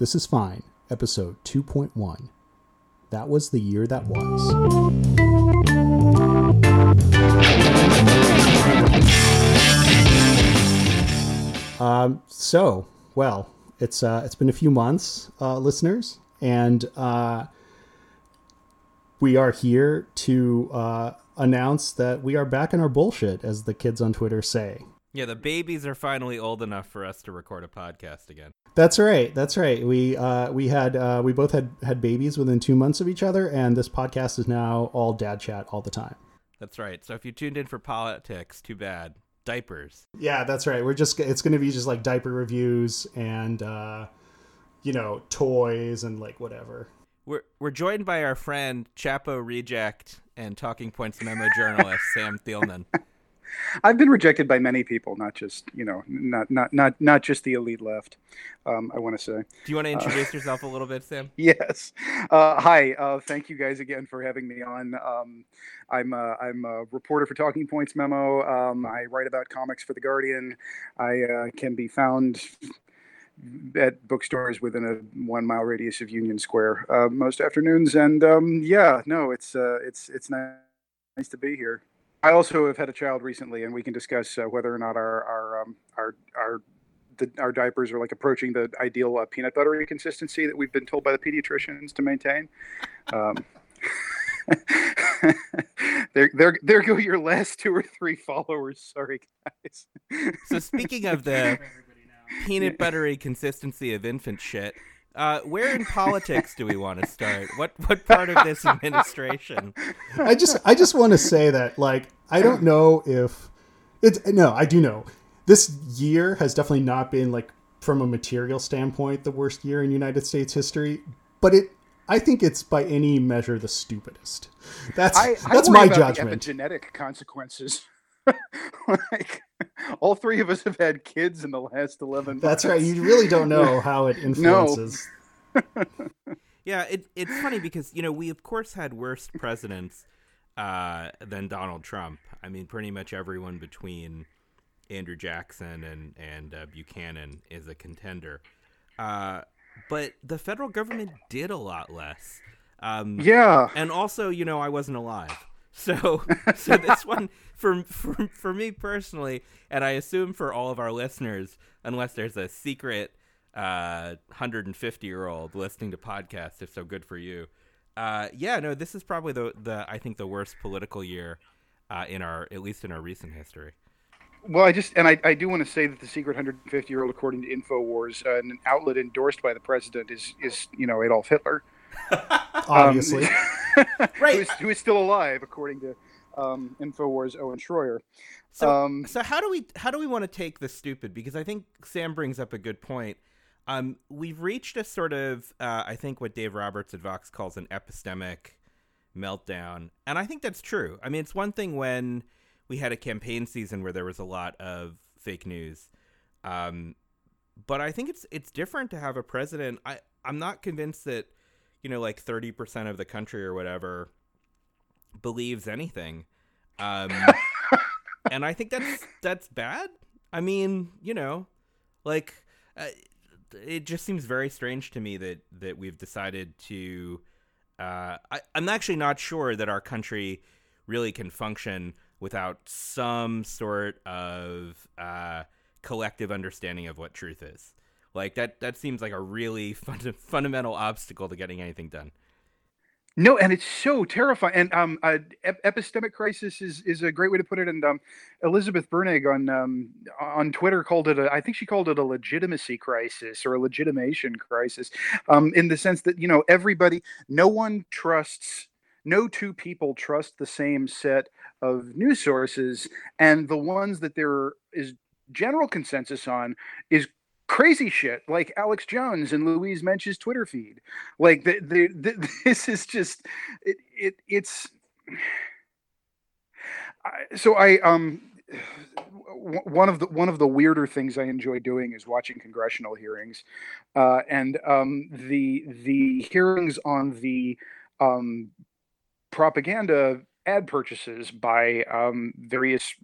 This is Fine, episode 2.1. That was the year that was. Um, so, well, it's uh, it's been a few months, uh, listeners, and uh, we are here to uh, announce that we are back in our bullshit, as the kids on Twitter say. Yeah, the babies are finally old enough for us to record a podcast again. That's right. That's right. We uh, we had uh, we both had had babies within two months of each other, and this podcast is now all dad chat all the time. That's right. So if you tuned in for politics, too bad. Diapers. Yeah, that's right. We're just it's going to be just like diaper reviews and uh, you know toys and like whatever. We're we're joined by our friend Chapo Reject and Talking Points memo journalist Sam Thielman. I've been rejected by many people, not just you know, not not not not just the elite left. Um, I want to say. Do you want to introduce uh, yourself a little bit, Sam? Yes. Uh, hi. Uh, thank you guys again for having me on. Um, I'm a, I'm a reporter for Talking Points Memo. Um, I write about comics for the Guardian. I uh, can be found at bookstores within a one mile radius of Union Square uh, most afternoons. And um, yeah, no, it's uh, it's it's nice, nice to be here. I also have had a child recently, and we can discuss uh, whether or not our our um, our our the, our diapers are like approaching the ideal uh, peanut buttery consistency that we've been told by the pediatricians to maintain. Um, there, there, there go your last two or three followers. Sorry, guys. so speaking of the peanut buttery consistency of infant shit, uh, where in politics do we want to start? What what part of this administration? I just I just want to say that like I don't know if it's no I do know this year has definitely not been like from a material standpoint the worst year in United States history, but it I think it's by any measure the stupidest. That's I, I that's my judgment. Genetic consequences. like all three of us have had kids in the last 11 months. That's right. You really don't know how it influences. Yeah, it, it's funny because, you know, we of course had worse presidents uh, than Donald Trump. I mean, pretty much everyone between Andrew Jackson and, and uh, Buchanan is a contender. Uh, but the federal government did a lot less. Um, yeah. And also, you know, I wasn't alive. So, so this one for, for for me personally, and I assume for all of our listeners, unless there's a secret uh, 150 year old listening to podcasts, if so, good for you. Uh, yeah, no, this is probably the the I think the worst political year uh, in our at least in our recent history. Well, I just and I, I do want to say that the secret 150 year old, according to Infowars, uh, an outlet endorsed by the president, is is you know Adolf Hitler. Obviously, um, right? Who is, who is, still alive, according to um, Infowars' Owen Schroyer. So, um, so how do we how do we want to take the stupid? Because I think Sam brings up a good point. Um, we've reached a sort of uh, I think what Dave Roberts at Vox calls an epistemic meltdown, and I think that's true. I mean, it's one thing when we had a campaign season where there was a lot of fake news. Um, but I think it's it's different to have a president. I I'm not convinced that you know like 30% of the country or whatever believes anything. Um, and I think that's that's bad. I mean, you know, like uh, it just seems very strange to me that that we've decided to uh, I, I'm actually not sure that our country really can function without some sort of uh, collective understanding of what truth is. Like that that seems like a really fund- fundamental obstacle to getting anything done. No, and it's so terrifying. And um, uh, ep- epistemic crisis is is a great way to put it. And um, Elizabeth Bruenig on um, on Twitter called it a, I think she called it a legitimacy crisis or a legitimation crisis, um, in the sense that you know everybody, no one trusts no two people trust the same set of news sources, and the ones that there is general consensus on is crazy shit like Alex Jones and Louise Mensch's Twitter feed. Like the, the, the, this is just it, it it's so I um one of the one of the weirder things I enjoy doing is watching congressional hearings, uh, and um, the the hearings on the um, propaganda ad purchases by um, various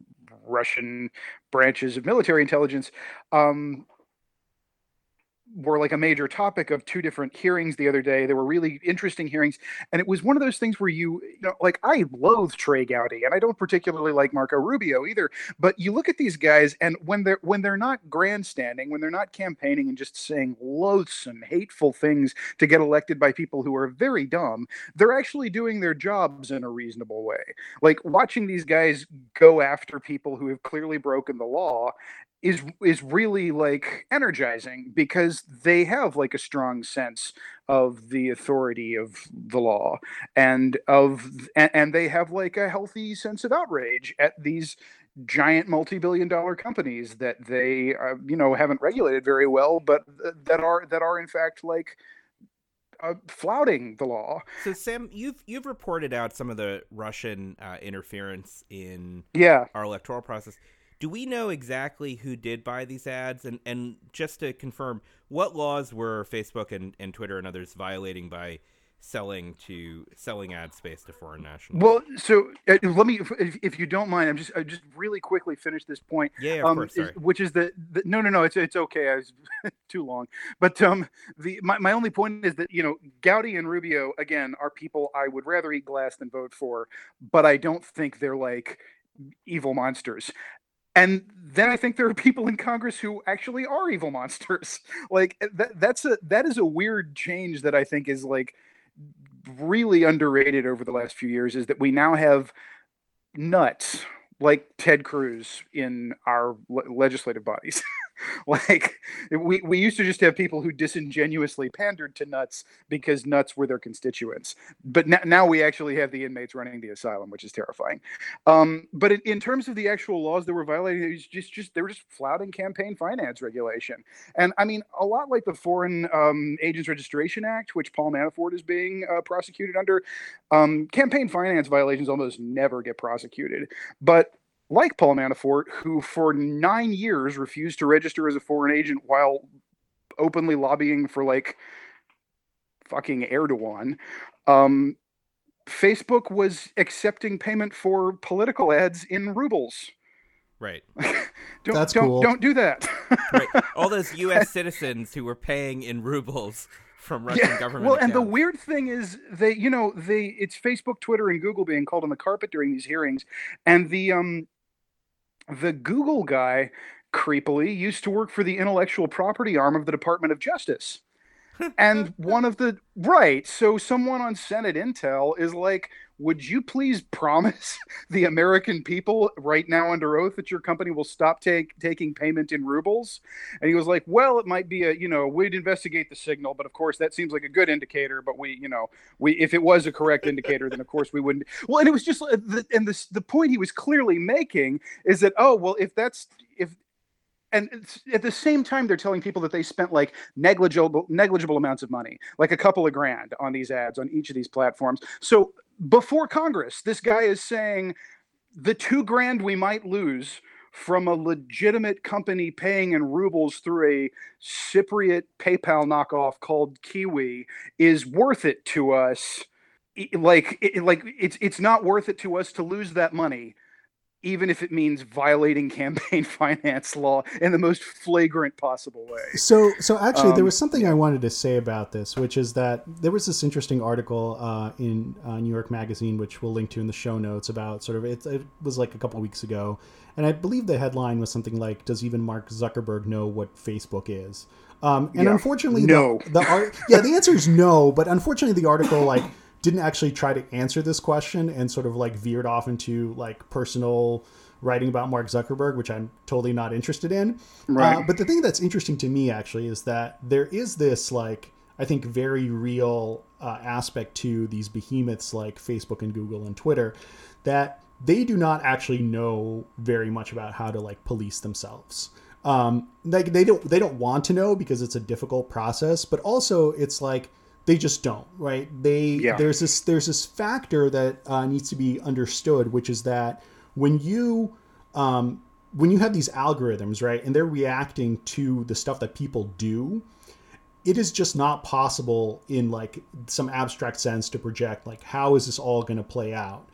Russian branches of military intelligence. Um, were like a major topic of two different hearings the other day. They were really interesting hearings, and it was one of those things where you, you know, like I loathe Trey Gowdy, and I don't particularly like Marco Rubio either. But you look at these guys, and when they're when they're not grandstanding, when they're not campaigning and just saying loathsome, hateful things to get elected by people who are very dumb, they're actually doing their jobs in a reasonable way. Like watching these guys go after people who have clearly broken the law is is really like energizing because they have like a strong sense of the authority of the law and of and, and they have like a healthy sense of outrage at these giant multi-billion dollar companies that they uh, you know haven't regulated very well but that are that are in fact like uh, flouting the law. So Sam, you've you've reported out some of the Russian uh, interference in yeah our electoral process do we know exactly who did buy these ads? And and just to confirm, what laws were Facebook and, and Twitter and others violating by selling to selling ad space to foreign nationals? Well, so uh, let me, if, if, you don't mind, I'm just I just really quickly finish this point. Yeah, of um, course. Is, which is that no, no, no, it's it's okay. I was too long, but um, the my, my only point is that you know Gowdy and Rubio again are people I would rather eat glass than vote for, but I don't think they're like evil monsters and then I think there are people in Congress who actually are evil monsters. Like eh, that that's a that is a weird change that I think is like really underrated over the last few years is that we now have nuts like Ted Cruz in our legislative bodies. like we, we used to just have people who disingenuously pandered to nuts because nuts were their constituents. But now, now we actually have the inmates running the asylum which is terrifying. Um, but in, in, terms of the actual laws that were violated it was just just they were just flouting campaign finance regulation. And i mean a lot like the foreign um, agents registration act which paul manafort is being uh, prosecuted under um, campaign finance violations almost never get prosecuted. But like Paul Manafort, who for nine years refused to register as a foreign agent while openly lobbying for like fucking Erdogan. Um, Facebook was accepting payment for political ads in rubles. Right. don't, That's don't, cool. Don't do that. right. All those U.S. citizens who were paying in rubles from Russian yeah. government. Well, accounts. and the weird thing is they, you know, they it's Facebook, Twitter, and Google being called on the carpet during these hearings, and the um the Google guy, creepily, used to work for the intellectual property arm of the Department of Justice. And one of the right so someone on senate intel is like would you please promise the American people right now under oath that your company will stop take, taking payment in rubles? And he was like, well, it might be a, you know, we'd investigate the signal, but of course that seems like a good indicator. But we, you know, we if it was a correct indicator, then of course we wouldn't. Well, and it was just, uh, and the the point he was clearly making is that, oh, well, if that's if and at the same time they're telling people that they spent like negligible negligible amounts of money like a couple of grand on these ads on each of these platforms so before Congress. This guy is saying the two grand we might lose from a legitimate company paying in rubles through a Cypriot PayPal knockoff called QIWI is worth it to us. Like, it, like it's it's not worth it to us to lose that money even if it means violating campaign finance law in the most flagrant possible way. So, so actually, um, there was something I wanted to say about this, which is that there was this interesting article uh, in uh, New York Magazine, which we'll link to in the show notes, about sort of it, it was like a couple weeks ago, and I believe the headline was something like, "Does even Mark Zuckerberg know what Facebook is?" Um, and yeah. unfortunately, no. The, the art, yeah, the answer is no. But unfortunately, the article like didn't actually try to answer this question and sort of like veered off into like personal writing about Mark Zuckerberg, which I'm totally not interested in. Right. Uh, but the thing that's interesting to me actually is that there is this like I think very real uh, aspect to these behemoths like Facebook and Google and Twitter that they do not actually know very much about how to like police themselves. Um, like they don't they don't want to know because it's a difficult process, but also it's like they just don't right they yeah. there's this there's this factor that uh, needs to be understood which is that when you um, when you have these algorithms right and they're reacting to the stuff that people do it is just not possible in like some abstract sense to project like how is this all going to play out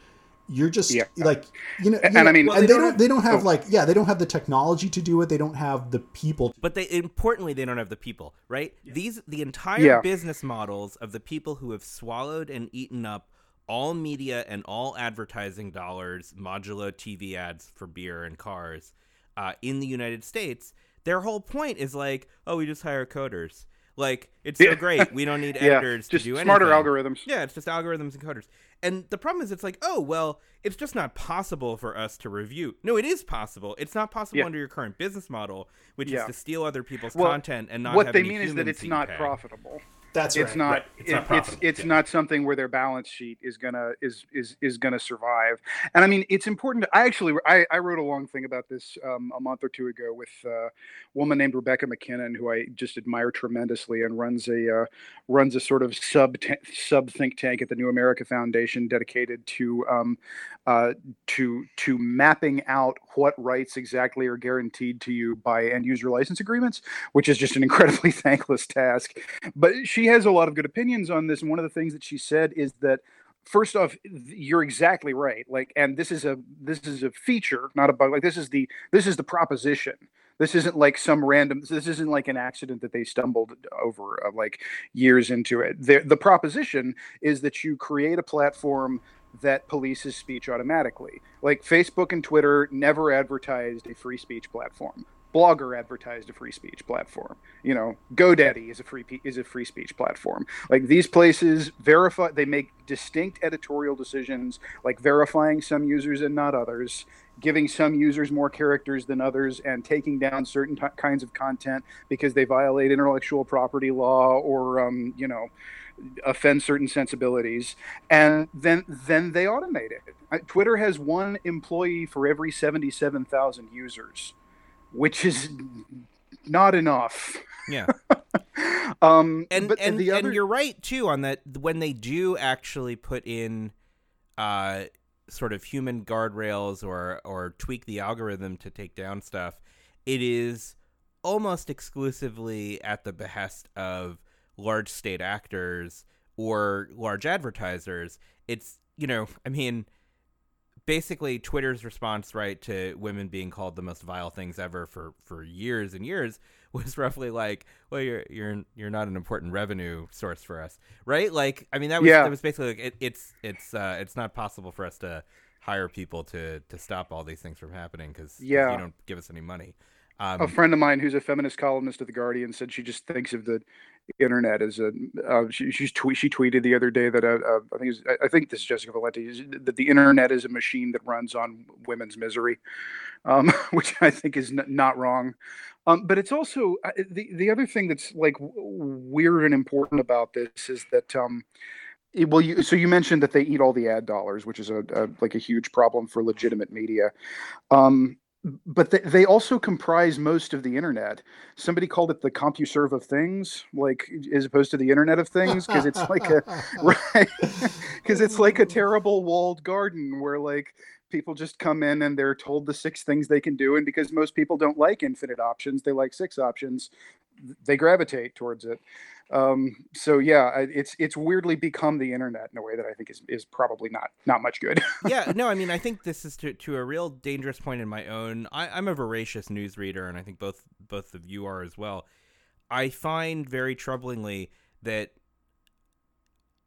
you're just Yeah. like you know, And you I mean- Well, and they they don't, don't they don't have oh. like yeah they don't have the technology to do it. They don't have the people. But they importantly they don't have the people, right? These the entire Yeah. business models of the people who have swallowed and eaten up all media and all advertising dollars, modulo TV ads for beer and cars, uh, in the United States. Their whole point is like, oh, we just hire coders. Like it's so Yeah. great. We don't need Yeah, editors just to do smarter anything. algorithms. Yeah, it's just algorithms and coders. And the problem is, it's like, oh, well, it's just not possible for us to review. No, it is possible. It's not possible Yeah. under your current business model, which Yeah. is to steal other people's Well, content and not what they mean is that it's not pay. profitable. That's it's right. not right. It's it- not it's it's yeah. not something where their balance sheet is gonna is is is gonna survive and i mean it's important to, i actually I, I wrote a long thing about this um, a month or two ago with uh, a woman named rebecca MacKinnon who i just admire tremendously and runs a uh, runs a sort of sub sub think tank at the new america foundation dedicated to um, uh, to to mapping out what rights exactly are guaranteed to you by end user license agreements which is just an incredibly thankless task but she has a lot of good opinions on this and one of the things that she said is that first off you're exactly right like and this is a this is a feature not a bug like this is the this is the proposition. This isn't like some random this isn't like an accident that they stumbled over uh, like years into it. The, the proposition is that you create a platform that polices speech automatically. Like facebook and twitter never advertised a free speech platform Blogger advertised a free speech platform. You know, GoDaddy is a free is a free speech platform. Like these places verify they make distinct editorial decisions like verifying some users and not others, giving some users more characters than others and taking down certain t- kinds of content because they violate intellectual property law or um, you know, offend certain sensibilities and then then they automate it. Twitter has one employee for every 77,000 users which is not enough. Yeah. Um, and but and, the other, and you're right too on that when they do actually put in uh sort of human guardrails or or tweak the algorithm to take down stuff it is almost exclusively at the behest of large state actors or large advertisers it's you know i mean basically twitter's response right to women being called the most vile things ever for for years and years was roughly like, "Well, you're you're you're not an important revenue source for us, right?" Like, I mean, that was Yeah. that was basically like it, it's it's uh, it's not possible for us to hire people to to stop all these things from happening because Yeah. you don't give us any money. Um, a friend of mine who's a feminist columnist at the Guardian said she just thinks of the internet as a. Uh, she she's she tweeted the other day that uh, uh, I think was, I- think this is Jessica Valenti that the internet is a machine that runs on women's misery, um, which I think is n- not wrong. Um, but it's also uh, the the other thing that's like w- weird and important about this is that um, it- well, you, so you mentioned that they eat all the ad dollars, which is a, a like a huge problem for legitimate media. Um, but they, they also comprise most of the internet. Somebody called it the CompuServe of things, like as opposed to the Internet of Things, because it's like a right, because it's like a terrible walled garden where like people just come in and they're told the six things they can do, and because most people don't like infinite options, they like six options. They gravitate towards it. Um, so yeah, it's it's weirdly become the internet in a way that I think is is probably not not much good. yeah, no, I mean, I think this is to, to a real dangerous point in my own. I, I'm a voracious news reader, and I think both both of you are as well. I find very troublingly that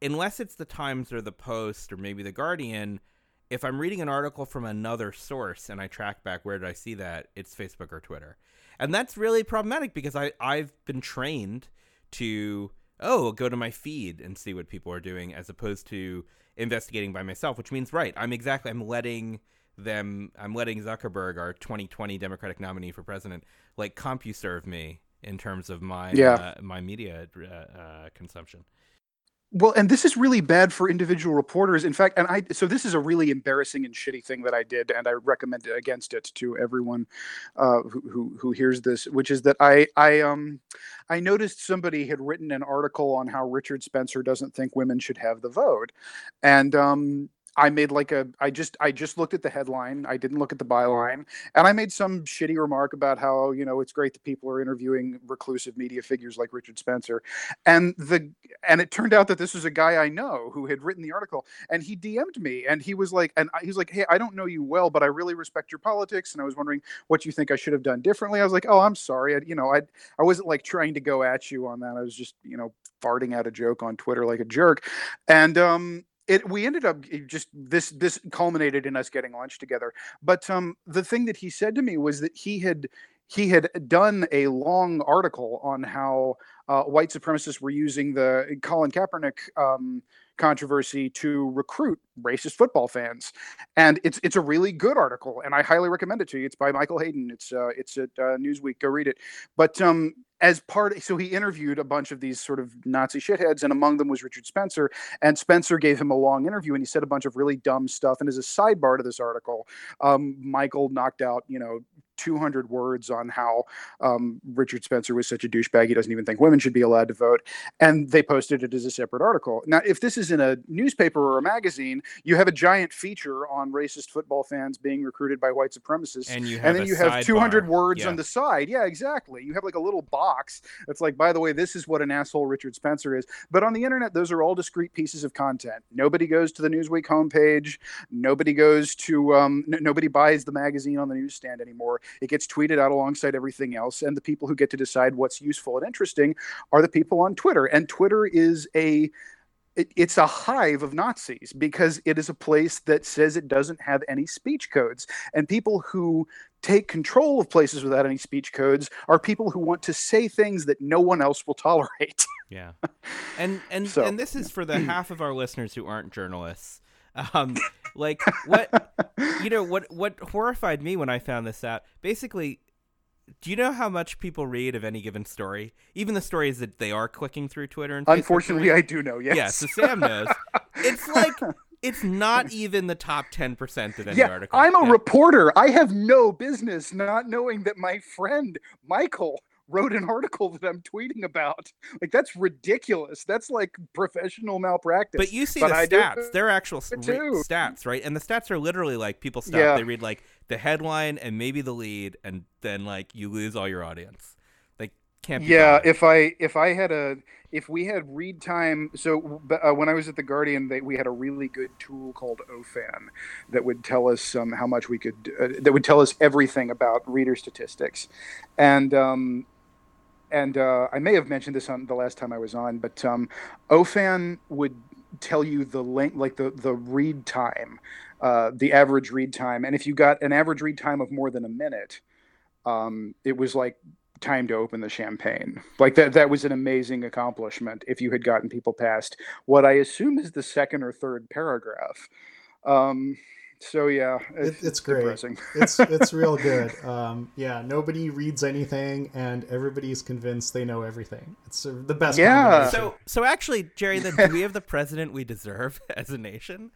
unless it's the Times or the Post or maybe the Guardian, if I'm reading an article from another source and I track back where did I see that, it's Facebook or Twitter, and that's really problematic because I I've been trained to oh go to my feed and see what people are doing as opposed to investigating by myself which means right i'm exactly i'm letting them i'm letting zuckerberg our 2020 democratic nominee for president like compuserve me in terms of my Yeah. uh, my media uh, uh, consumption Well, and this is really bad for individual reporters. In fact, and I so this is a really embarrassing and shitty thing that I did, and I recommend against it to everyone uh, who, who who hears this, which is that I I um I noticed somebody had written an article on how Richard Spencer doesn't think women should have the vote, and um I made like a I just I just looked at the headline. I didn't look at the byline, and I made some shitty remark about how you know it's great that people are interviewing reclusive media figures like Richard Spencer, and the and it turned out that this was a guy I know who had written the article, and he DM'd me, and he was like, and he was like, hey, I don't know you well, but I really respect your politics, and I was wondering what you think I should have done differently. I was like, oh, I'm sorry, I, you know, I I wasn't like trying to go at you on that. I was just you know farting out a joke on Twitter like a jerk, and um it we ended up just this this culminated in us getting lunch together but um the thing that he said to me was that he had he had done a long article on how uh, white supremacists were using the Colin Kaepernick um, controversy to recruit racist football fans, and it's it's a really good article, and I highly recommend it to you. It's by Michael Hayden. It's uh, it's at uh, Newsweek. Go read it. But um, as part so he interviewed a bunch of these sort of nazi shitheads and among them was richard spencer and spencer gave him a long interview and he said a bunch of really dumb stuff and as a sidebar to this article um, michael knocked out you know 200 words on how um, Richard Spencer was such a douchebag. He doesn't even think women should be allowed to vote. And they posted it as a separate article. Now, if this is in a newspaper or a magazine, you have a giant feature on racist football fans being recruited by white supremacists. And, you and then you have 200 bar. words yeah. on the side. Yeah, exactly. You have like a little box that's like, by the way, this is what an asshole Richard Spencer is. But on the internet, those are all discrete pieces of content. Nobody goes to the Newsweek homepage. Nobody goes to, um, n- nobody buys the magazine on the newsstand anymore it gets tweeted out alongside everything else. And the people who get to decide what's useful and interesting are the people on Twitter. And Twitter is a it, it's a hive of Nazis because it is a place that says it doesn't have any speech codes. And people who take control of places without any speech codes are people who want to say things that no one else will tolerate. yeah. And and So- and this is for the half of our listeners who aren't journalists. Um like what you know what what horrified me when I found this out. Basically, do you know how much people read of any given story? Even the stories that they are clicking through Twitter and Facebook Unfortunately? I do know. Yes. yeah. So Sam knows. It's like it's not even the top ten percent of any yeah, article. I'm a Yeah. reporter. I have no business not knowing that my friend Michael wrote an article that I'm tweeting about. Like that's ridiculous. That's like professional malpractice. But you see But the I stats. They're actual re- stats, right? And the stats are literally like people stop. Yeah. They read like the headline and maybe the lead, and then like you lose all your audience. Like can't. Be yeah, bothered. if I if I had a if we had read time, so uh, when I was at the Guardian, they, we had a really good tool called Ophan that would tell us um, how much we could uh, that would tell us everything about reader statistics, and um, and uh, I may have mentioned this on the last time I was on, but um, Ophan would tell you the length, like the the read time, uh, the average read time, and if you got an average read time of more than a minute, um, it was like time to open the champagne. Like that that was an amazing accomplishment if you had gotten people past what I assume is the second or third paragraph. Um, so yeah, It, it's great. depressing. it's it's real good. Um, yeah, nobody reads anything, and everybody's convinced they know everything. It's uh, the best. Yeah. So so actually, Jerry, then do we have the president we deserve as a nation?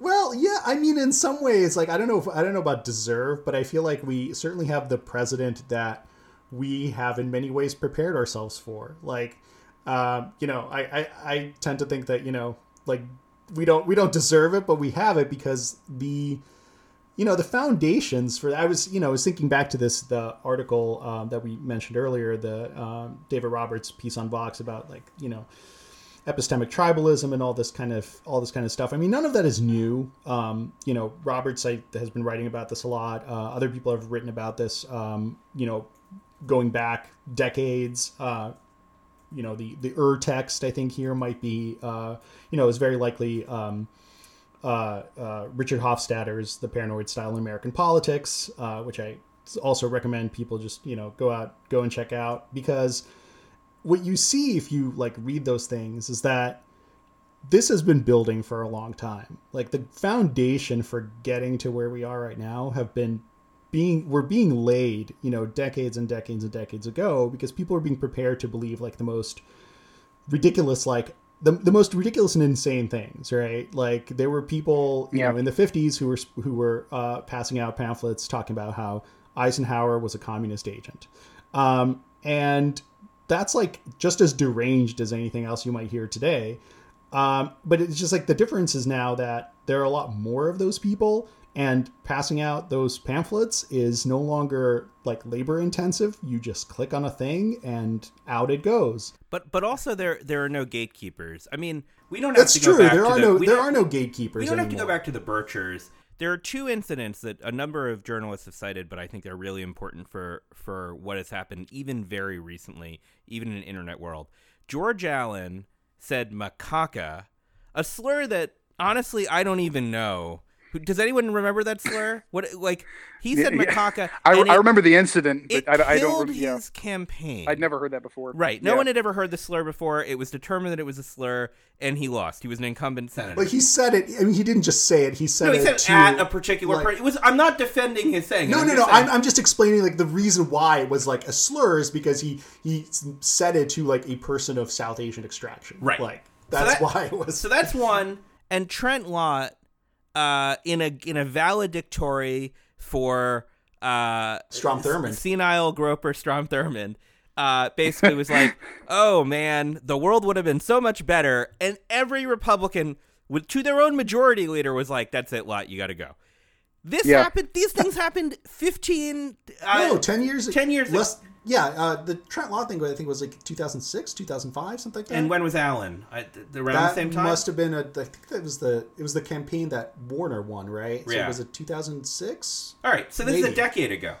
Well, yeah, I mean, in some ways, like I don't know, if, I don't know about deserve, but I feel like we certainly have the president that we have in many ways prepared ourselves for. Like, um, you know, I, I I tend to think that you know, like we don't we don't deserve it, but we have it because the you know the foundations for i was you know I was thinking back to this the article um, that we mentioned earlier the um, david roberts piece on vox about like you know epistemic tribalism and all this kind of all this kind of stuff. I mean none of that is new. Um, you know roberts I, has been writing about this a lot. Uh, other people have written about this um, you know going back decades. Uh, you know the the ur text i think here might be uh, you know is very likely um, uh, uh, Richard Hofstadter's The Paranoid Style in American Politics, uh, which I also recommend people just you know go out go and check out because what you see if you like read those things is that this has been building for a long time. Like the foundation for getting to where we are right now have been being were being laid, you know, decades and decades and decades ago because people are being prepared to believe like the most ridiculous like the, the most ridiculous and insane things, right? Like there were people, you Yeah. know, in the 50s who were who were uh, passing out pamphlets talking about how Eisenhower was a communist agent. Um, and that's like just as deranged as anything else you might hear today. Um, but it's just like the difference is now that there are a lot more of those people, and passing out those pamphlets is no longer like labor intensive. You just click on a thing and out it goes. But but also there there are no gatekeepers. I mean, we don't have That's to true. go back There to are the, no there are no gatekeepers. We don't have to go back to the Birchers. There are two incidents that a number of journalists have cited, but I think they're really important for for what has happened even very recently, even in the internet world. George Allen said macaca, a slur that honestly I don't even know. Who- Does anyone remember that slur? What like he said Yeah, yeah. macaca? I, and I it- remember the incident, It but I, I killed don't. Yeah, his campaign. I'd never heard that before. Right. No Yeah. one had ever heard the slur before. It was determined that it was a slur, and he lost. He was an incumbent senator. But he said it. I mean, he didn't just say it. He said no, he it said to, at a particular like- person. It was. I'm not defending his saying. No, I'm no, no. saying- I'm, I'm just explaining like the reason why it was like a slur is because he he said it to like a person of South Asian extraction. Right. Like that's that- why it was. So that's one. And Trent Lott, uh, in a in a valedictory for uh, Strom Thurmond. senile groper Strom Thurmond, uh, basically was like, "Oh man, the world would have been so much better." And every Republican, with to their own majority leader, was like, "That's it, Lott, you got to go." This Yeah. happened. These things happened 15. Uh, no, ten years. 10 years Less. Yeah, uh, the Trent Lott thing. I think was like 2006, 2005, something like that. And when was Allen? I, th- around that the same time. must have been a. I think that was the. It was the campaign that Warner won, right? So Yeah. was it 2006? All right, so this is a decade ago.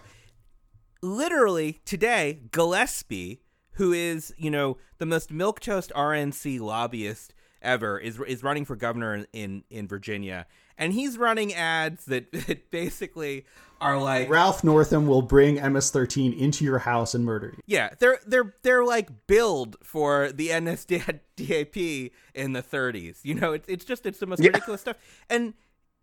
Literally today, Gillespie, who is you know the most milquetoast RNC lobbyist ever, is is running for governor in in, in Virginia, and he's running ads that, that basically are like Ralph Northam will bring MS-13 into your house and murder you. Yeah, they're they're they're like billed for the NSDAP in the 30s. You know, it's it's just it's the most Yeah. ridiculous stuff. And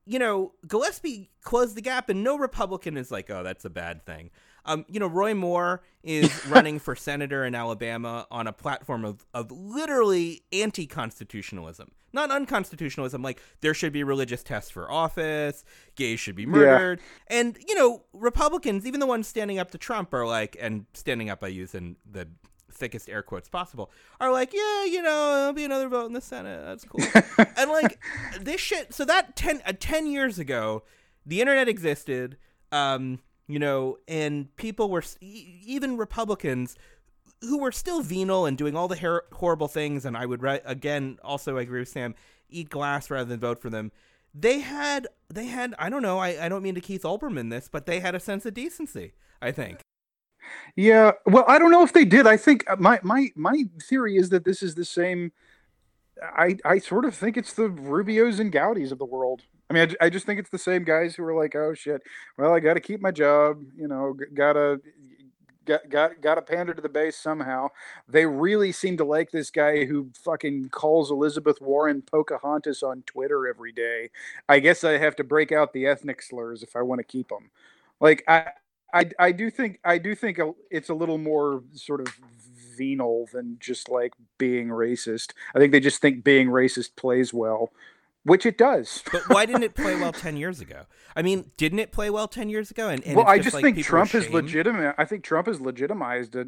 you know, Gillespie closed the gap, and no Republican is like, oh, that's a bad thing. Um, you know, Roy Moore is running for senator in Alabama on a platform of of literally anti-constitutionalism, not unconstitutionalism. Like there should be religious tests for office, gays should be murdered, and you know, Republicans, even the ones standing up to Trump, are like, and standing up by using the thickest air quotes possible, are like, yeah, you know, there'll be another vote in the Senate. That's cool. and like this shit. So that ten uh, 10 years ago, the internet existed. Um, you know, and people were even Republicans who were still venal and doing all the her- horrible things. And I would re- again also agree with Sam, eat glass rather than vote for them. They had they had I don't know I, I don't mean to Keith Olbermann this, but they had a sense of decency. I think. Yeah, well, I don't know if they did. I think uh, my my my theory is that this is the same. I I sort of think it's the Rubios and Gowdys of the world. I mean, I, I just think it's the same guys who are like, oh shit, well, I got to keep my job, you know, gotta got got got to pander to the base somehow. They really seem to like this guy who fucking calls Elizabeth Warren Pocahontas on Twitter every day. I guess I have to break out the ethnic slurs if I want to keep them. Like I. I, I do think I do think it's a little more sort of venal than just like being racist. I think they just think being racist plays well, which it does. But why didn't it play well ten years ago? I mean, didn't it play well ten years ago? And, and well, it's I just just like think Trump has shamed? legitimate. I think Trump has legitimized a,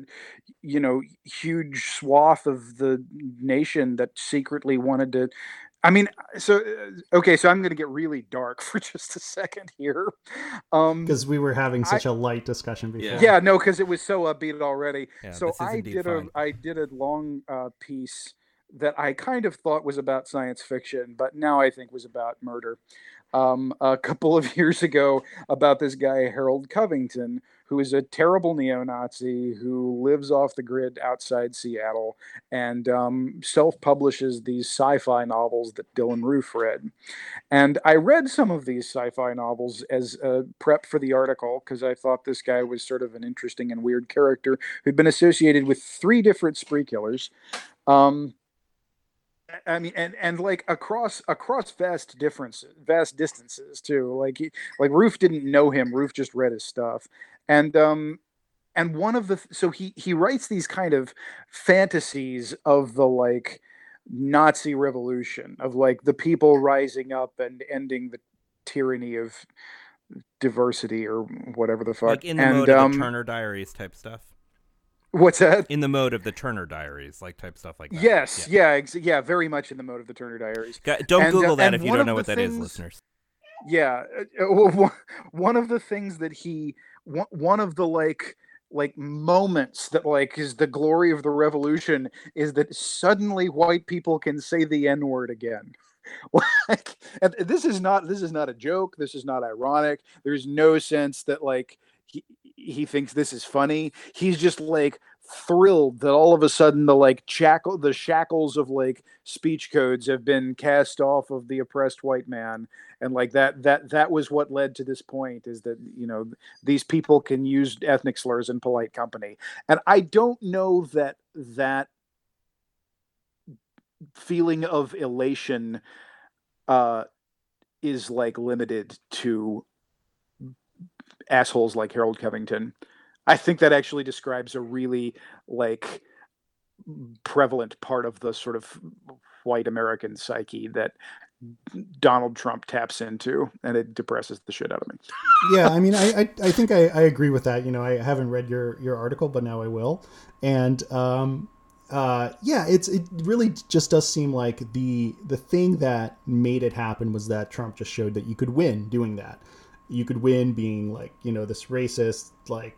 you know, huge swath of the nation that secretly wanted to. I mean, so uh, okay, so I'm going to get really dark for just a second here. Um, Because we were having such a light discussion before. Yeah. yeah, no, because it was so upbeat already. Yeah, so I did fine. a I did a long uh, piece that I kind of thought was about science fiction, but now I think was about murder. Um, a couple of years ago, about this guy Harold Covington, who is a terrible neo-Nazi who lives off the grid outside Seattle and um, self-publishes these sci-fi novels that Dylann Roof read. And I read some of these sci-fi novels as a prep for the article because I thought this guy was sort of an interesting and weird character who'd been associated with three different spree killers. Um, I mean, and and like across across vast differences, vast distances too. Like he, like Roof didn't know him. Roof just read his stuff, and um, and one of the so he he writes these kind of fantasies of the like Nazi revolution of like the people rising up and ending the tyranny of diversity or whatever the fuck. like in the and mode of um, the Turner Diaries type stuff. What's that? In the mode of the Turner Diaries, like type stuff like that. Yes, yeah, yeah, ex- yeah very much in the mode of the Turner Diaries. Don't And, uh, Google that if you don't know what that is, things- listeners. Yeah, uh, uh, one- of the things that he one of the like like moments that like is the glory of the revolution is that suddenly white people can say the n word again. like and this is not this is not a joke, this is not ironic. There's no sense that like he he thinks this is funny. He's just like thrilled that all of a sudden the like shackle the shackles of like speech codes have been cast off of the oppressed white man and like that that that was what led to this point is that you know these people can use ethnic slurs in polite company and i don't know that that feeling of elation uh is like limited to assholes like harold covington i think that actually describes a really like prevalent part of the sort of white american psyche that Donald Trump taps into, and it depresses the shit out of me. yeah, I mean, I, I, I think I, I agree with that. You know, I haven't read your, your article, but now I will. And um, uh, yeah, it's it really just does seem like the the thing that made it happen was that Trump just showed that you could win doing that. You could win being like you know this racist like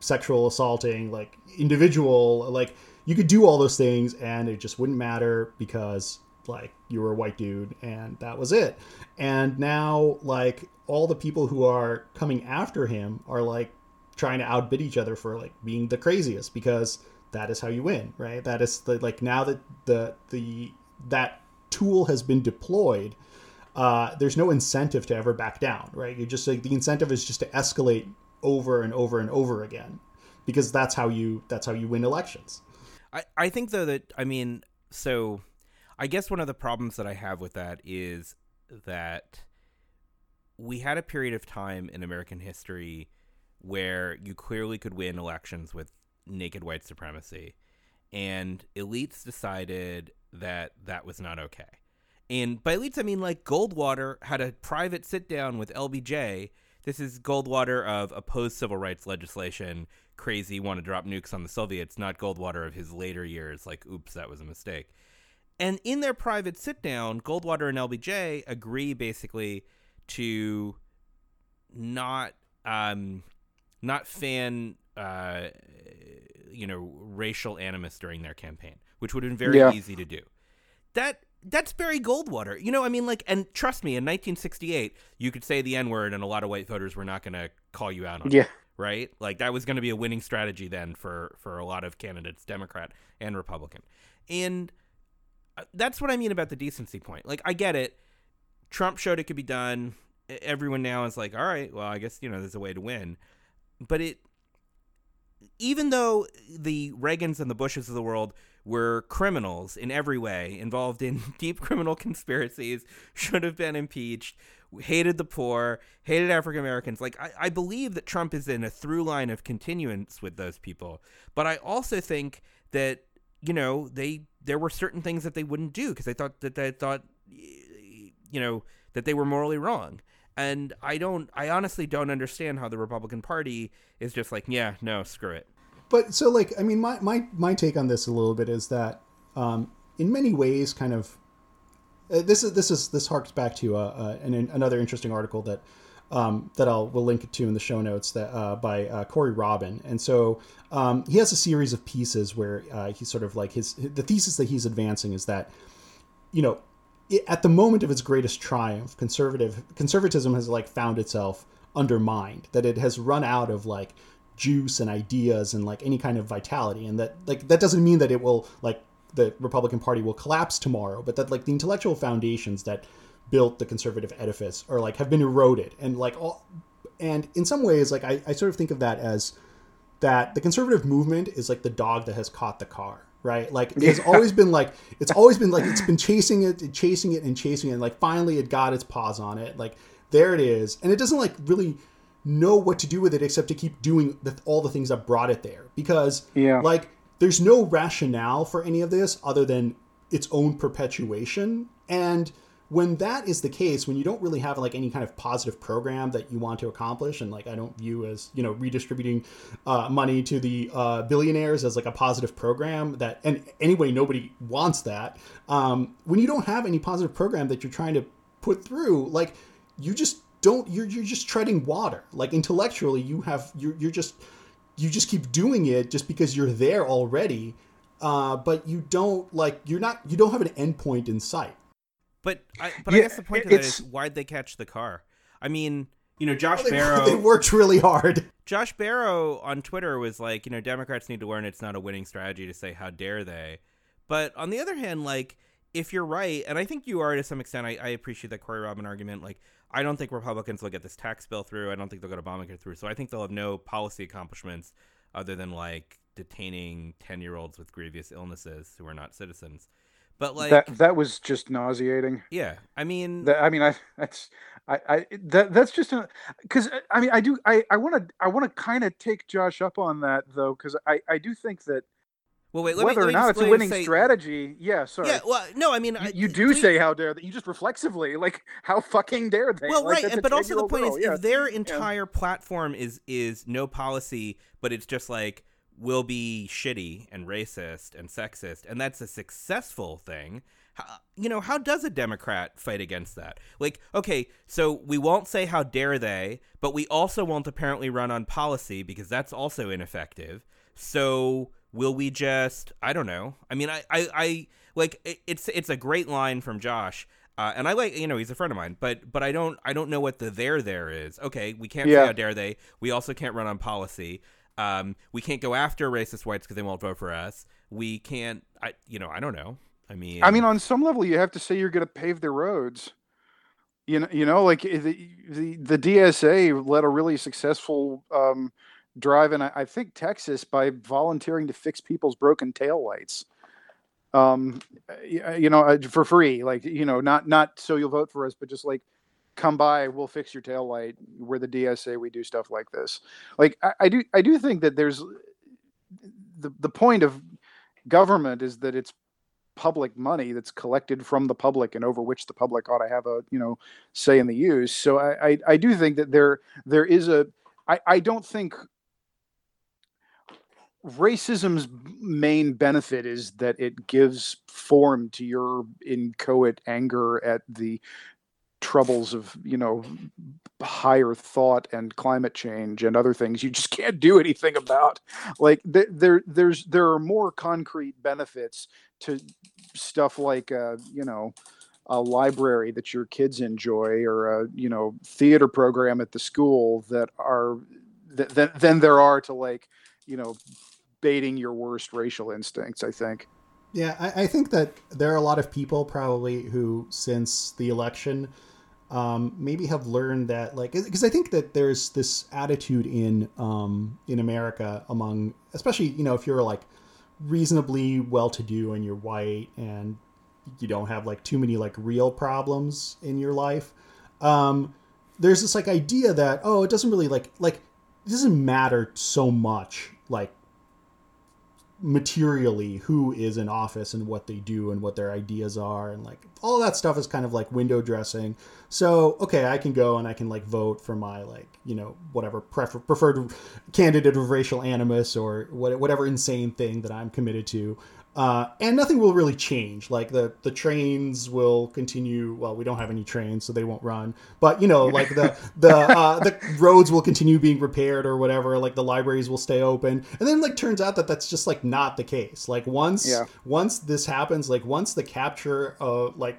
sexual assaulting like individual like you could do all those things and it just wouldn't matter because like you were a white dude and that was it. And now like all the people who are coming after him are like trying to outbid each other for like being the craziest because that is how you win right? That is the like now that the the that tool has been deployed uh, there's no incentive to ever back down right you just like the incentive is just to escalate over and over and over again because that's how you that's how you win elections I, I think though that I mean so I guess one of the problems that I have with that is that we had a period of time in American history where you clearly could win elections with naked white supremacy and elites decided that that was not okay. And by elites I mean like Goldwater had a private sit down with LBJ this is Goldwater of opposed civil rights legislation, crazy, want to drop nukes on the Soviets, not Goldwater of his later years, like, oops, that was a mistake. And in their private sit down, Goldwater and LBJ agree basically to not um, not fan uh, you know racial animus during their campaign, which would have been very Yeah. easy to do. That that's Barry Goldwater. You know, I mean, like, and trust me, in 1968, you could say the N word, and a lot of white voters were not going to call you out on it Yeah, right? Like that was going to be a winning strategy then for for a lot of candidates, Democrat and Republican. And uh, that's what I mean about the decency point. Like I get it. Trump showed it could be done. Everyone now is like, "All right, well, I guess, you know, there's a way to win." But it even though the Reagans and the Bushes of the world were criminals in every way, involved in deep criminal conspiracies, should have been impeached, hated the poor, hated African Americans. Like, I, I believe that Trump is in a through line of continuance with those people. But I also think that, you know, they there were certain things that they wouldn't do because they thought that they thought, you know, that they were morally wrong. And I don't, I honestly don't understand how the Republican Party is just like, yeah, no, screw it. But so like i mean my my my take on this a little bit is that um in many ways kind of uh, this is this is this harks back to uh, uh an, another interesting article that um, that I'll will link to in the show notes that uh, by uh, Corey Robin, and so um, he has a series of pieces where uh, he's sort of like his the thesis that he's advancing is that you know at the moment of its greatest triumph, conservative conservatism has like found itself undermined, that it has run out of like juice and ideas and like any kind of vitality, and that like that doesn't mean that it will like the Republican Party will collapse tomorrow, but that like the intellectual foundations that built the conservative edifice are like have been eroded. And like all and in some ways like I, I sort of think of that as that the conservative movement is like the dog that has caught the car right? Like it's always been like it's always been like it's been chasing it and chasing it and chasing it and like finally it got its paws on it. Like there it is. And it doesn't like really know what to do with it except to keep doing the, all the things that brought it there because Yeah. like there's no rationale for any of this other than its own perpetuation and when that is the case, when you don't really have like any kind of positive program that you want to accomplish, and like I don't view as you know redistributing uh, money to the uh, billionaires as like a positive program that, and anyway, nobody wants that. Um, when you don't have any positive program that you're trying to put through, like you just don't, you're you're just treading water. Like intellectually, you have you're you're just you just keep doing it just because you're there already. Uh, but you don't like you're not you don't have an endpoint in sight but I, but yeah, I guess the point of that is why'd they catch the car? I mean, you know, Josh well, they, Barro. They worked really hard. Josh Barro on Twitter was like, you know, Democrats need to learn it's not a winning strategy to say how dare they. But on the other hand, like if you're right, and I think you are to some extent, I, I appreciate that Corey Robin argument. Like, I don't think Republicans will get this tax bill through. I don't think they'll get Obamacare through. So I think they'll have no policy accomplishments other than like detaining ten year olds with grievous illnesses who are not citizens. But like that that was just nauseating. Yeah, I mean, that, I mean, I that's I I that that's just because uh, I mean I do I I want to I want to kind of take Josh up on that though because I I do think that. Well, wait. whether me, or not it's a winning say, strategy, yeah. Sorry. Yeah. Well, no. I mean, you, you do please, say how dare that. You just reflexively like how fucking dare they? Well, like, right. But also the point girl. is, yeah. if their entire yeah. platform is is no policy, but it's just like will be shitty and racist and sexist, and that's a successful thing how, you know, how does a Democrat fight against that? Like, okay, so we won't say how dare they, but we also won't apparently run on policy because that's also ineffective. So will we just? I don't know. I mean, I, I, I like it's it's a great line from Josh. Uh, and I like, you know, he's a friend of mine, but but I don't I don't know what the there there is. Okay, we can't yeah. say how dare they. We also can't run on policy. Um, we can't go after racist whites because they won't vote for us. We can't, I, you know, I don't know. I mean, I mean, on some level, you have to say you're going to pave their roads. You know, you know, like the the, the DSA led a really successful um, drive in, I think, Texas by volunteering to fix people's broken tail lights. Um, you know, uh, for free, like you know, not not so you'll vote for us, but just like come by, we'll fix your tail light. We're the DSA, we do stuff like this. Like I, I do, I do think that there's the the point of government is that it's public money that's collected from the public and over which the public ought to have a you know say in the use so i i, I do think that there there is a I, I don't think racism's main benefit is that it gives form to your inchoate anger at the troubles of you know higher thought and climate change and other things you just can't do anything about. Like th- there there's there are more concrete benefits to stuff like uh, you know a library that your kids enjoy or a you know theater program at the school that are th- th- than there are to like you know baiting your worst racial instincts i think. Yeah I, I think that there are a lot of people probably who since the election um, maybe have learned that like because I think that there's this attitude in um, in America among especially you know if you're like reasonably well to do and you're white and you don't have like too many like real problems in your life um, there's this like idea that oh it doesn't really like like it doesn't matter so much like materially who is in office and what they do and what their ideas are and like all that stuff is kind of like window dressing. So okay i can go and i can like vote for my like you know whatever prefer- preferred candidate of racial animus or whatever insane thing that i'm committed to uh, and nothing will really change. Like the the trains will continue. Well, we don't have any trains, so they won't run. But you know, like the the uh, the roads will continue being repaired or whatever. Like the libraries will stay open. And then like turns out that that's just like not the case. Like once yeah. once this happens, like once the capture of like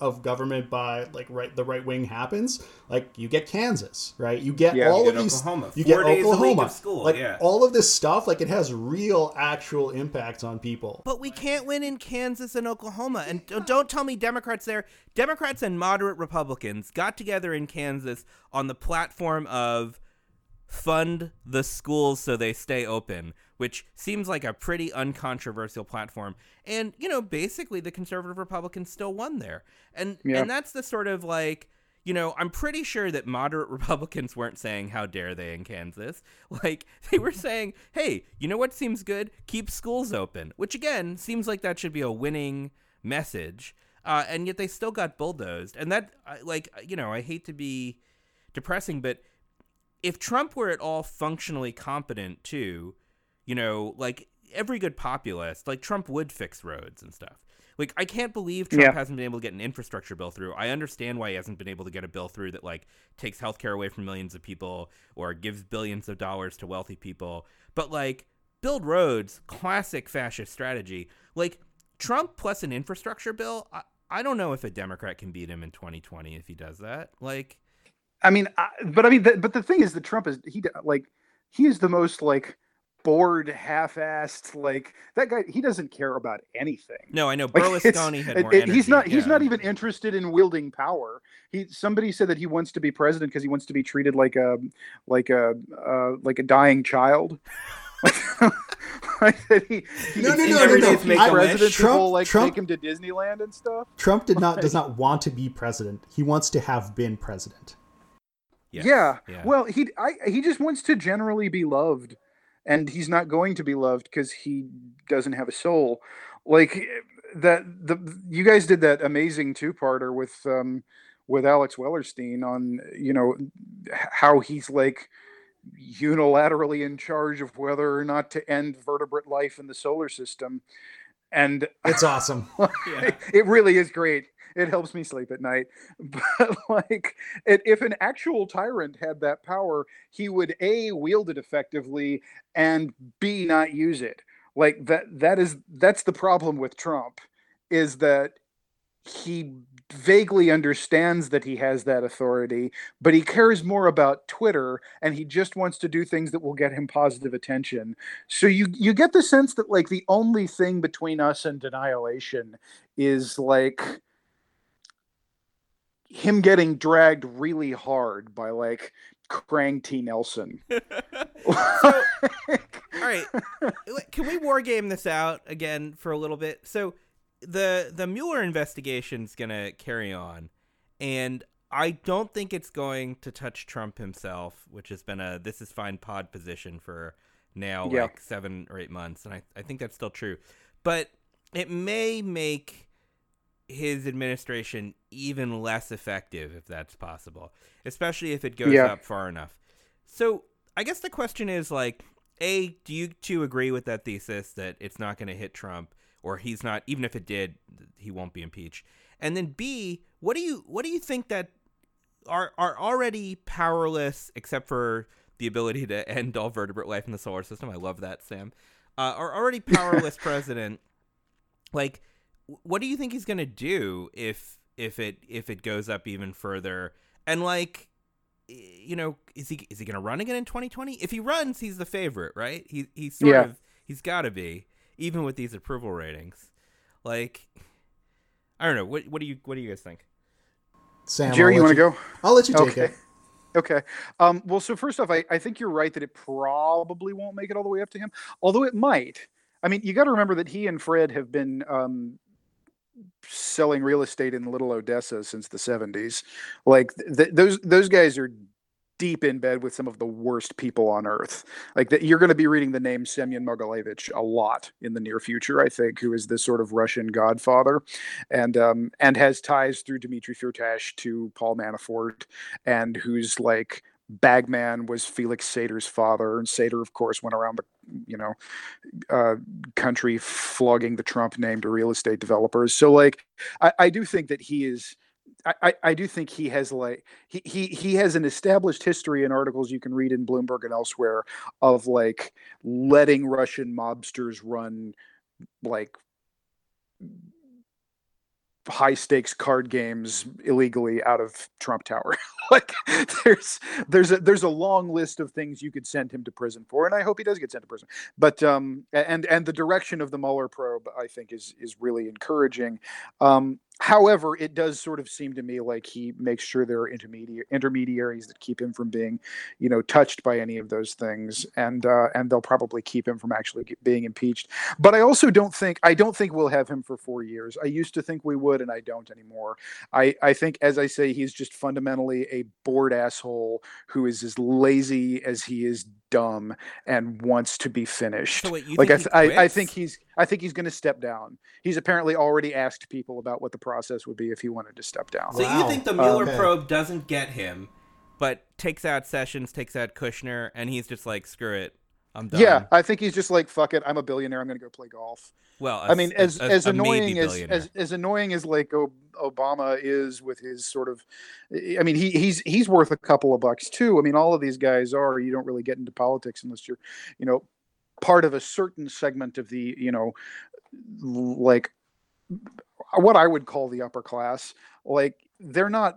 of government by like right the right wing happens, like you get Kansas, right? You get yeah, all you of these. Oklahoma. You Four get Oklahoma. School, like yeah. all of this stuff, like it has real, actual impacts on people. But we can't win in Kansas and Oklahoma, and don't tell me Democrats there. Democrats and moderate Republicans got together in Kansas on the platform of fund the schools so they stay open, which seems like a pretty uncontroversial platform. And, you know, basically the conservative Republicans still won there. And yeah. and that's the sort of like you know, I'm pretty sure that moderate Republicans weren't saying how dare they in Kansas. Like they were saying, "Hey, you know what seems good? Keep schools open." Which again, seems like that should be a winning message. uh, and yet they still got bulldozed. And that, like, you know, I hate to be depressing, but if Trump were at all functionally competent too, you know, like every good populist, like Trump would fix roads and stuff. Like I can't believe Trump yeah. hasn't been able to get an infrastructure bill through. I understand why he hasn't been able to get a bill through that like takes healthcare away from millions of people or gives billions of dollars to wealthy people. But like build roads, classic fascist strategy. Like Trump plus an infrastructure bill, I, I don't know if a Democrat can beat him in 2020 if he does that. Like I mean, I, but I mean, the, but the thing is that Trump is he like he is the most like bored, half-assed. Like that guy, he doesn't care about anything. No, I know Berlusconi like, had more it, He's not. He's not even interested in wielding power. He somebody said that he wants to be president because he wants to be treated like a like a uh, like a dying child. he, he, no, no, no, no, no. President Trump, will, like Trump, take him to Disneyland and stuff. Trump did not does not want to be president. He wants to have been president. Yes. Yeah. yeah. Well, he I, he just wants to generally be loved, and he's not going to be loved because he doesn't have a soul. Like that. The you guys did that amazing two parter with um with Alex Wellerstein on you know how he's like unilaterally in charge of whether or not to end vertebrate life in the solar system and it's awesome yeah. it really is great it helps me sleep at night. But like, it, if an actual tyrant had that power, he would a wield it effectively and b not use it. Like that. That is that's the problem with Trump, is that he vaguely understands that he has that authority, but he cares more about Twitter and he just wants to do things that will get him positive attention. So you you get the sense that like the only thing between us and annihilation is like him getting dragged really hard by like Krang T. Nelson. so, all right, can we war game this out again for a little bit? So the the Mueller investigation is going to carry on, and I don't think it's going to touch Trump himself, which has been a this is fine pod position for now yeah. like seven or eight months, and I I think that's still true, but it may make his administration even less effective if that's possible, especially if it goes yeah. up far enough. So, I guess the question is like, A, do you two agree with that thesis that it's not going to hit Trump or he's not even if it did, he won't be impeached? And then B, what do you what do you think that are are already powerless except for the ability to end all vertebrate life in the solar system? I love that, Sam. Uh, are already powerless president like what do you think he's gonna do if if it if it goes up even further? And like, you know, is he is he gonna run again in 2020? If he runs, he's the favorite, right? He he's sort yeah. of he's got to be even with these approval ratings. Like, I don't know. What what do you what do you guys think? Sam, Jerry, you want to go? I'll let you take okay. it. Okay. Um, well, so first off, I, I think you're right that it probably won't make it all the way up to him, although it might. I mean, you got to remember that he and Fred have been um, selling real estate in Little Odessa since the 70s. Like th- those those guys are deep in bed with some of the worst people on earth. Like that, you're going to be reading the name Semyon Mogilevich a lot in the near future. I think, who is this sort of Russian godfather, and um, and has ties through Dmitry Firtash to Paul Manafort, and who's like Bagman was Felix Sater's father, and Sater, of course, went around the you know uh, country flogging the Trump name to real estate developers. So, like, I, I do think that he is. I, I do think he has like he, he he has an established history in articles you can read in Bloomberg and elsewhere of like letting Russian mobsters run like high stakes card games illegally out of Trump Tower. like there's there's a there's a long list of things you could send him to prison for, and I hope he does get sent to prison. But um and and the direction of the Mueller probe, I think, is is really encouraging. Um, However, it does sort of seem to me like he makes sure there are intermediate intermediaries that keep him from being, you know, touched by any of those things, and uh, and they'll probably keep him from actually being impeached. But I also don't think I don't think we'll have him for four years. I used to think we would, and I don't anymore. I I think, as I say, he's just fundamentally a bored asshole who is as lazy as he is dumb and wants to be finished. So wait, you like I, think th- I, I think he's I think he's going to step down. He's apparently already asked people about what the process would be if he wanted to step down. So you think the Mueller Okay. probe doesn't get him, but takes out Sessions, takes out Kushner, and he's just like, screw it, I'm done. Yeah, I think he's just like fuck it. I'm a billionaire. I'm going to go play golf. Well, I mean, as a- as a annoying as, as as annoying as like Obama is with his sort of, I mean, he he's he's worth a couple of bucks too. I mean, all of these guys are. You don't really get into politics unless you're, you know, part of a certain segment of the, you know, like what I would call the upper class. Like they're not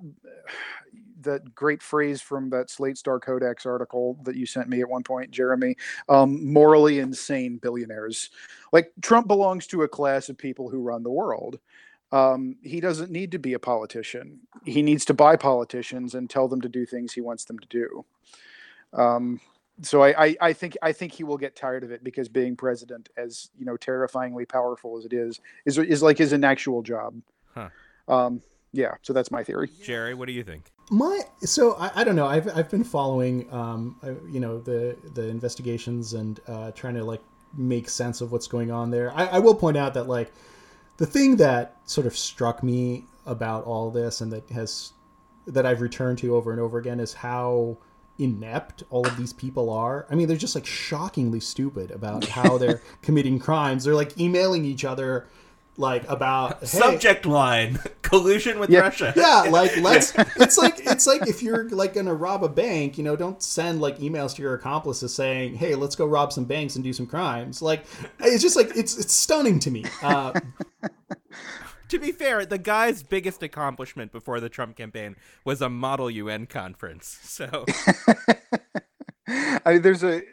that great phrase from that Slate Star Codex article that you sent me at one point, Jeremy. Um, morally insane billionaires. Like Trump belongs to a class of people who run the world. Um, he doesn't need to be a politician. He needs to buy politicians and tell them to do things he wants them to do. Um, so I, I, I think I think he will get tired of it because being president, as you know, terrifyingly powerful as it is, is is like is an actual job. Huh. Um, yeah. So that's my theory. Jerry, what do you think? My so I, I don't know. I've I've been following um I, you know the the investigations and uh, trying to like make sense of what's going on there. I, I will point out that like the thing that sort of struck me about all this and that has that I've returned to over and over again is how inept all of these people are. I mean, they're just like shockingly stupid about how they're committing crimes. They're like emailing each other like about hey, Subject line: collusion with Yeah. Russia. yeah like let's it's like it's like if you're like gonna rob a bank you know don't send like emails to your accomplices saying hey let's go rob some banks and do some crimes like it's just like it's it's stunning to me uh To be fair, the guy's biggest accomplishment before the Trump campaign was a model UN conference. So I mean, there's a there-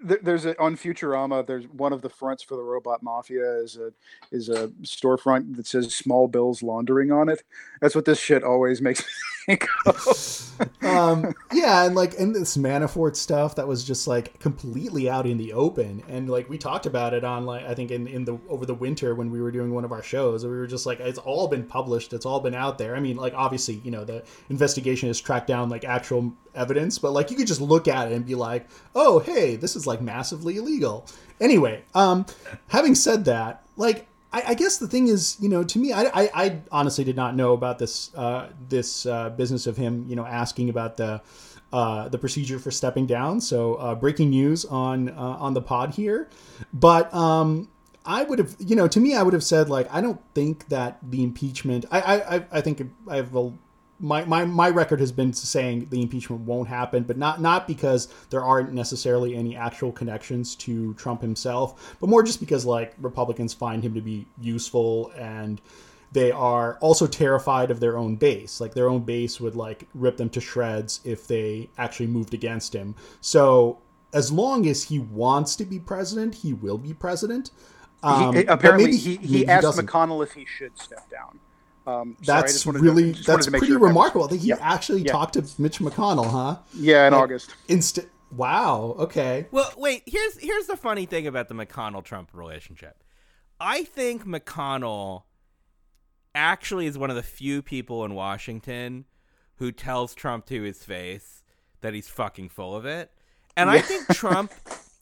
there's a on Futurama. There's one of the fronts for the robot mafia is a is a storefront that says "Small Bills Laundering" on it. That's what this shit always makes um yeah and like in this manafort stuff that was just like completely out in the open and like we talked about it on like i think in in the over the winter when we were doing one of our shows we were just like it's all been published it's all been out there. I mean like obviously you know the investigation has tracked down like actual evidence but like you could just look at it and be like oh hey this is like massively illegal. Anyway um having said that like I, I guess the thing is, you know, to me, I, I, I honestly did not know about this uh, this uh, business of him, you know, asking about the uh, the procedure for stepping down. So uh, breaking news on uh, on the pod here, but um, I would have, you know, to me, I would have said like, I don't think that the impeachment. I I, I- I think I have a my, my, my record has been saying the impeachment won't happen, but not not because there aren't necessarily any actual connections to Trump himself, but more just because like Republicans find him to be useful and they are also terrified of their own base. Like their own base would like rip them to shreds if they actually moved against him. So as long as he wants to be president, he will be president. Um, he, apparently, he, maybe he asked doesn't. McConnell if he should step down. Um, sorry, I That's just wanted to- really just that's to make pretty sure that was- remarkable that he Yeah. actually Yeah. talked to Mitch McConnell, huh? Yeah, in Like- August. Insta- wow. Okay. Well, wait. Here's here's the funny thing about the McConnell Trump relationship. I think McConnell actually is one of the few people in Washington who tells Trump to his face that he's fucking full of it. And I think Trump,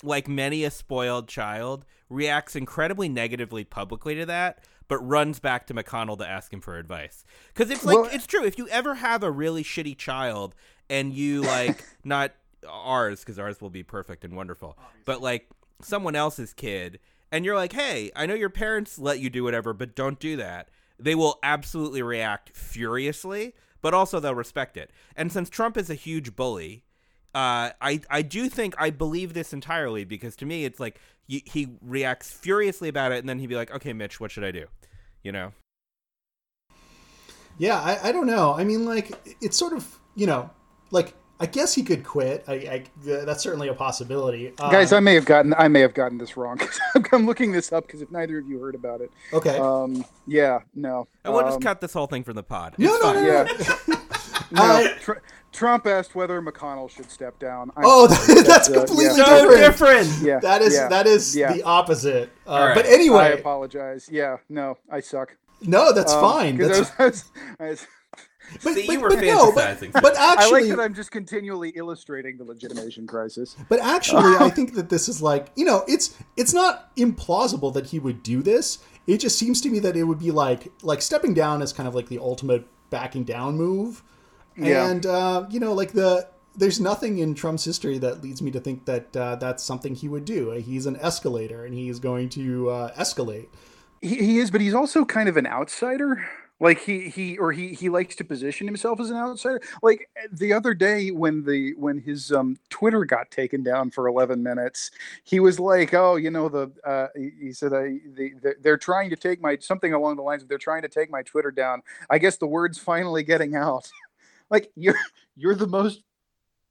like many a spoiled child, reacts incredibly negatively publicly to that, but runs back to McConnell to ask him for advice. Because it's like Well- it's true. If you ever have a really shitty child and you like not ours, because ours will be perfect and wonderful, but like someone else's kid, and you're like, hey, I know your parents let you do whatever, but don't do that. They will absolutely react furiously, but also they'll respect it. And since Trump is a huge bully, uh, I I do think I believe this entirely because to me it's like he, he reacts furiously about it and then he'd be like, okay, Mitch, what should I do? You know? Yeah, I, I don't know. I mean, like, it's sort of, you know, like, I guess he could quit. I, I that's certainly a possibility. Uh, Guys, I may have gotten I may have gotten this wrong. I'm looking this up because if neither of you heard about it, okay. um, yeah, no. And we'll just Um, cut this whole thing from the pod. no, It's no, fine. no, no, Yeah. no. No, Uh, Tr- Trump asked whether McConnell should step down. I'm Oh, sorry, that's uh, completely yeah. So different. different. Yeah, That is yeah, that is yeah. the opposite. Uh, All right. But anyway, I apologize. Yeah, no, I suck. no, that's Um, fine. 'cause That's I was, I was, But, See, but, you were but no, but, fantasizing. but I actually, like that I'm just continually illustrating the legitimation crisis. But actually, I think that this is like you know, it's it's not implausible that he would do this. It just seems to me that it would be like like stepping down is kind of like the ultimate backing down move, Yeah. and uh, you know, like the there's nothing in Trump's history that leads me to think that uh, that's something he would do. He's an escalator, and he's going to uh, escalate. He, he is, but he's also kind of an outsider. Like he he or he he likes to position himself as an outsider. Like the other day when the when his um Twitter got taken down for 11 minutes, he was like, "Oh, you know the uh he, he said I the, the, they're trying to take my something along the lines of they're trying to take my Twitter down. I guess the word's finally getting out." like you're you're the most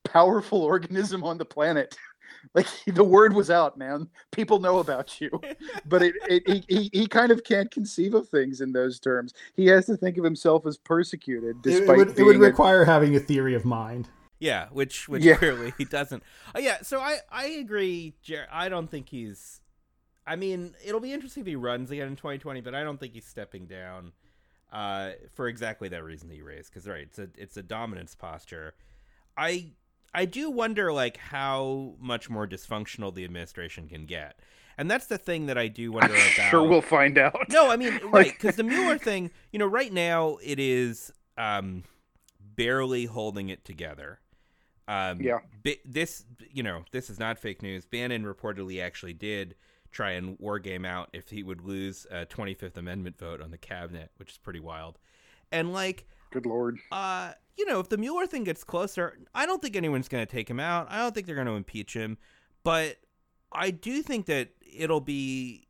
powerful organism on the planet. Like the word was out, man. People know about you, but it, it he, he, he kind of can't conceive of things in those terms. He has to think of himself as persecuted, It, despite it would, it being would a- require having a theory of mind. Yeah, which which Yeah. clearly he doesn't. Uh, yeah, so I I agree. Jer- I don't think he's. I mean, it'll be interesting if he runs again in 2020, but I don't think he's stepping down uh, for exactly that reason that you raised. Because right, it's a it's a dominance posture. I I do wonder like how much more dysfunctional the administration can get, and that's the thing that I do wonder I'm about. sure we'll find out. No, I mean, right, because the Mueller thing, you know, right now it is um, barely holding it together. Um, Yeah. bi- this, you know, this is not fake news. Bannon reportedly actually did try and war game out if he would lose a 25th Amendment vote on the cabinet, which is pretty wild. And like, Good lord. uh, you know, if the Mueller thing gets closer, I don't think anyone's going to take him out. I don't think they're going to impeach him, but I do think that it'll be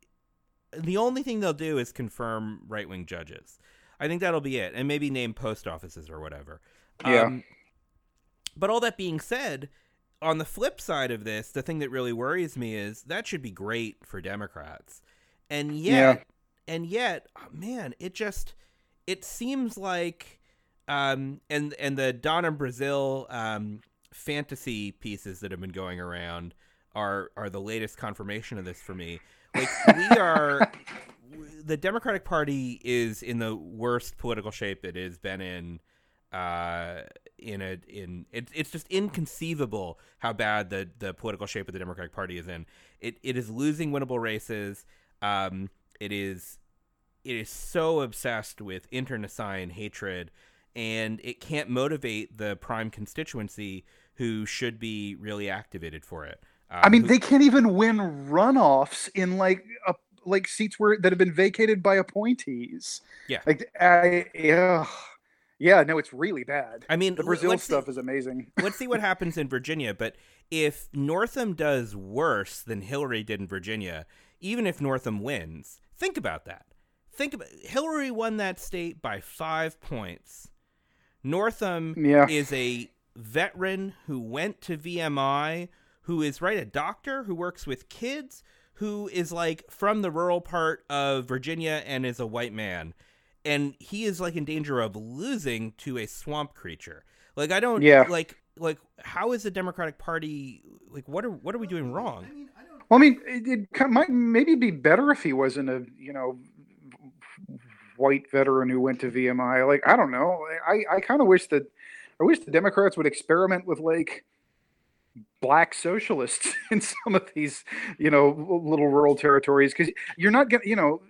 the only thing they'll do is confirm right wing judges. I think that'll be it, and maybe name post offices or whatever. Yeah. Um, but all that being said, on the flip side of this, the thing that really worries me is that should be great for Democrats, and yet, and yet, oh, man, it just it seems like, um, and and the Donna Brazile um, fantasy pieces that have been going around are are the latest confirmation of this for me. Like we are, the Democratic Party is in the worst political shape it has been in uh in a in it, it's just inconceivable how bad the the political shape of the democratic party is in it it is losing winnable races um it is it is so obsessed with internecine hatred and it can't motivate the prime constituency who should be really activated for it um, I mean, who- they can't even win runoffs in like a, like seats where that have been vacated by appointees. Yeah. Like I yeah. Yeah, no, it's really bad. I mean, The Brazile let's see- stuff is amazing. let's see what happens in Virginia. But if Northam does worse than Hillary did in Virginia, even if Northam wins, think about that. Think about Hillary won that state by five points. Northam Yeah. is a veteran who went to VMI, who is right a doctor who works with kids, who is like from the rural part of Virginia and is a white man. And he is like in danger of losing to a swamp creature. Like I don't Yeah. like like how is the Democratic Party like what are what are we doing wrong? Well, I mean, it, it might maybe be better if he wasn't a you know white veteran who went to VMI. Like I don't know. I I kind of wish that I wish the Democrats would experiment with like black socialists in some of these you know little rural territories because you're not gonna you know.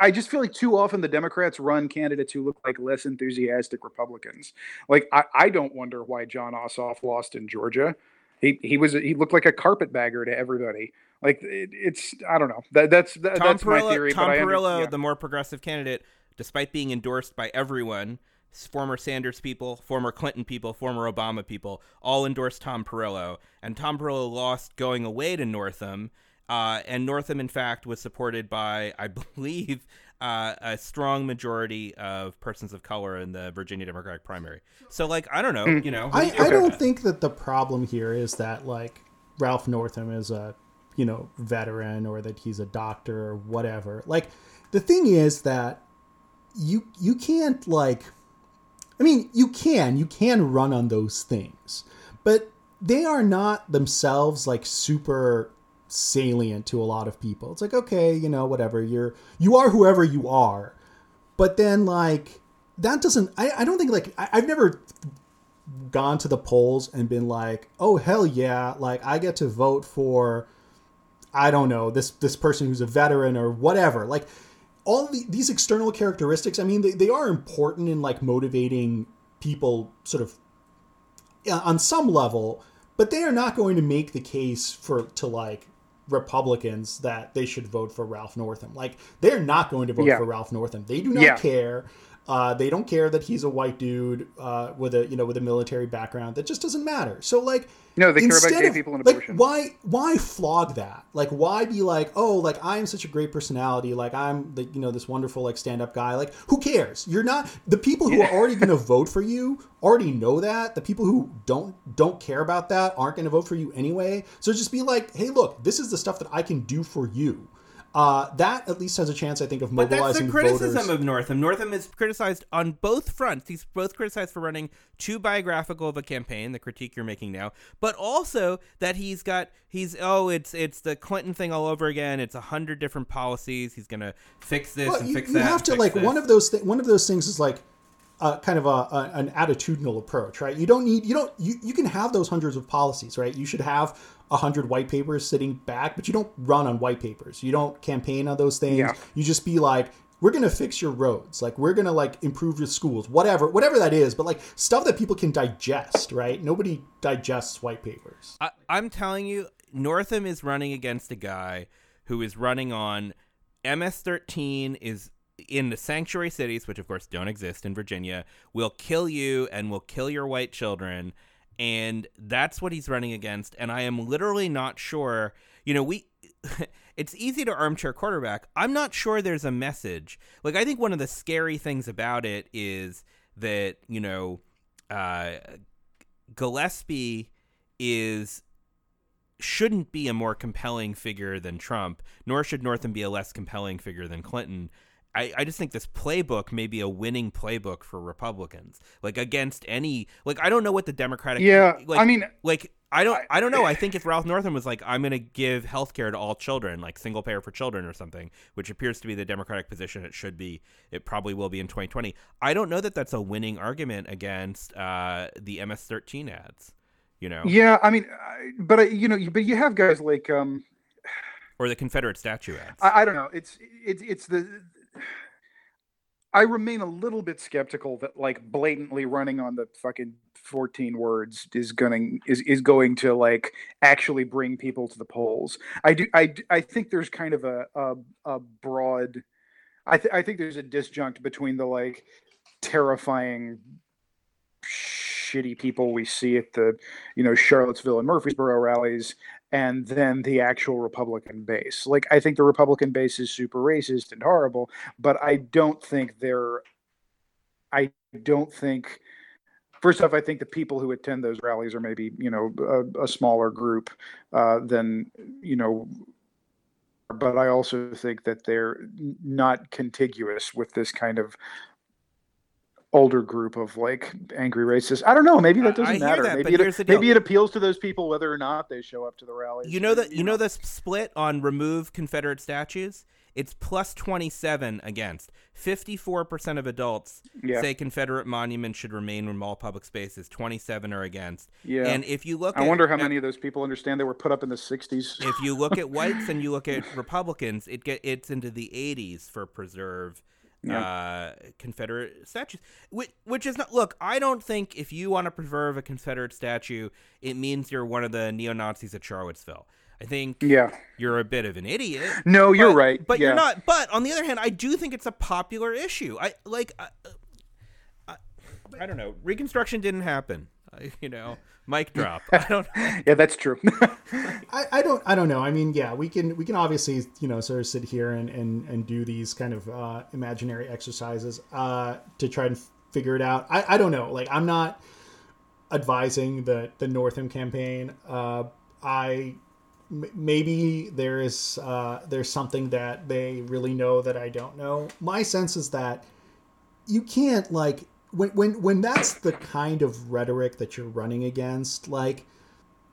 I- just feel like too often the Democrats run candidates who look like less enthusiastic Republicans. Like I, I don't wonder why Jon Ossoff lost in Georgia. He he was he looked like a carpetbagger to everybody. Like it, it's I don't know. That that's that, Tom that's my Perriello, theory. Tom but Perriello, yeah. the more progressive candidate, despite being endorsed by everyone, former Sanders people, former Clinton people, former Obama people, all endorsed Tom Perriello, and Tom Perriello lost going away to Northam. Uh, and Northam, in fact, was supported by, I believe, uh, a strong majority of persons of color in the Virginia Democratic primary. So, like, I don't know, Hmm. you know, I, I don't think that the problem here is that like Ralph Northam is a you know veteran or that he's a doctor or whatever. Like the thing is that you you can't like I mean you can you can run on those things, but they are not themselves like super salient to a lot of people. It's like okay, you know, whatever you're you are whoever you are, but then like that doesn't. I, I don't think like I, I've never gone to the polls and been like, oh hell yeah, like I get to vote for, I don't know this this person who's a veteran or whatever. Like all the, these external characteristics. I mean, they, they are important in like motivating people, sort of on some level, but they are not going to make the case for to like Republicans that they should vote for Ralph Northam. Like they're not going to vote Yeah. for Ralph Northam. They do not Yeah. care. Uh, they don't care that he's a white dude uh, with a you know with a military background. That just doesn't matter. So like No, they care about gay of- people and like. Why why flog that? Like why be like oh like I'm such a great personality. Like I'm the you know this wonderful like stand up guy. Like who cares? You're not the people who are already going to vote for you already know that. The people who don't don't care about that aren't going to vote for you anyway. So just be like hey look this is the stuff that I can do for you. Uh, that at least has a chance, I think, of mobilizing But that's the criticism voters. of Northam. Northam is criticized on both fronts. He's both criticized for running too biographical of a campaign, the critique you're making now, but also that he's got he's oh it's it's the Clinton thing all over again. It's a hundred different policies. He's gonna fix this Well, and you, fix you that. have to like this. one of those th- one of those things is like uh, kind of a, a an attitudinal approach, right? You don't need you don't you, you can have those hundreds of policies, right? You should have a hundred white papers sitting back, but you don't run on white papers. You don't campaign on those things. Yeah. You just be like, we're gonna fix your roads, like we're gonna like improve your schools, whatever, whatever that is. But like stuff that people can digest, right? Nobody digests white papers. I, I'm telling you, Northam is running against a guy who is running on MS-13 is in the sanctuary cities, which of course don't exist in Virginia, will kill you and will kill your white children, and that's what he's running against. And I am literally not sure. You know, we. It's easy to armchair quarterback. I'm not sure there's a message. Like, I think one of the scary things about it is that, you know, uh, Gillespie is shouldn't be a more compelling figure than Trump, nor should Northam be a less compelling figure than Clinton. I, I just think this playbook may be a winning playbook for Republicans. Like against any like I don't know what the Democratic Yeah, like, I mean, like I don't I- I don't know. I think if Ralph Northam was like I'm going to give health care to all children, like single payer for children or something, which appears to be the Democratic position it should be, it probably will be in 2020. I don't know that that's a winning argument against uh, the MS13 ads, you know, yeah, I mean, I, but I, you know, but you have guys like um, or the Confederate statue ads. I, I don't know. It's it's it's the. I remain a little bit skeptical that like blatantly running on the fucking 14 words is going is is going to like actually bring people to the polls. I do I I think there's kind of a a, a broad I th- I think there's a disjunct between the like terrifying shitty people we see at the you know Charlottesville and Murfreesboro rallies and then the actual Republican base. Like I think the Republican base is super racist and horrible, but I don't think they're I don't think first off, I think the people who attend those rallies are maybe, you know, a, a smaller group uh, than, you know, but I also think that they're not contiguous with this kind of older group of like angry racists. I don't know. Maybe that doesn't matter. that, maybe it, maybe it appeals to those people whether or not they show up to the rally. you know that you know the split on remove Confederate statues. It's plus twenty seven against. Fifty four percent of adults Yeah. say Confederate monuments should remain in all public spaces. Twenty seven are against. Yeah. And if you look, I at, wonder how many of those people understand they were put up in the 60s. if you look at whites and you look at Republicans, it get it's into the 80s for preserve uh, Confederate statues, which, which is not. Look, I don't think if you want to preserve a Confederate statue, it means you're one of the neo Nazis at Charlottesville. I think Yeah. you're a bit of an idiot. No, you're but- right. but yeah. you're not. But on the other hand, I do think it's a popular issue. I like. I, I, I don't know. Reconstruction didn't happen. I, you know, mic drop. I don't. Yeah, that's true. I, I don't I don't know. I mean, yeah, we can we can obviously you know sort of sit here and and, and do these kind of uh, imaginary exercises uh, to try and figure it out. I, I don't know. Like I'm not advising the the Northam campaign. Uh, I m- maybe there is uh, there's something that they really know that I don't know. My sense is that you can't like when when when that's the kind of rhetoric that you're running against like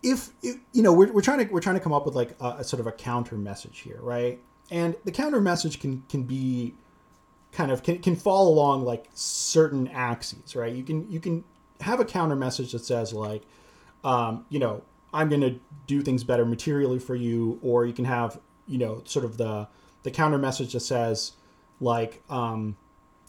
if, if you know we're, we're trying to we're trying to come up with like a, a sort of a counter message here right and the counter message can can be kind of can, can fall along like certain axes, right? You can you can have a counter message that says like, um, you know, I'm going to do things better materially for you, or you can have you know sort of the the counter message that says like, um,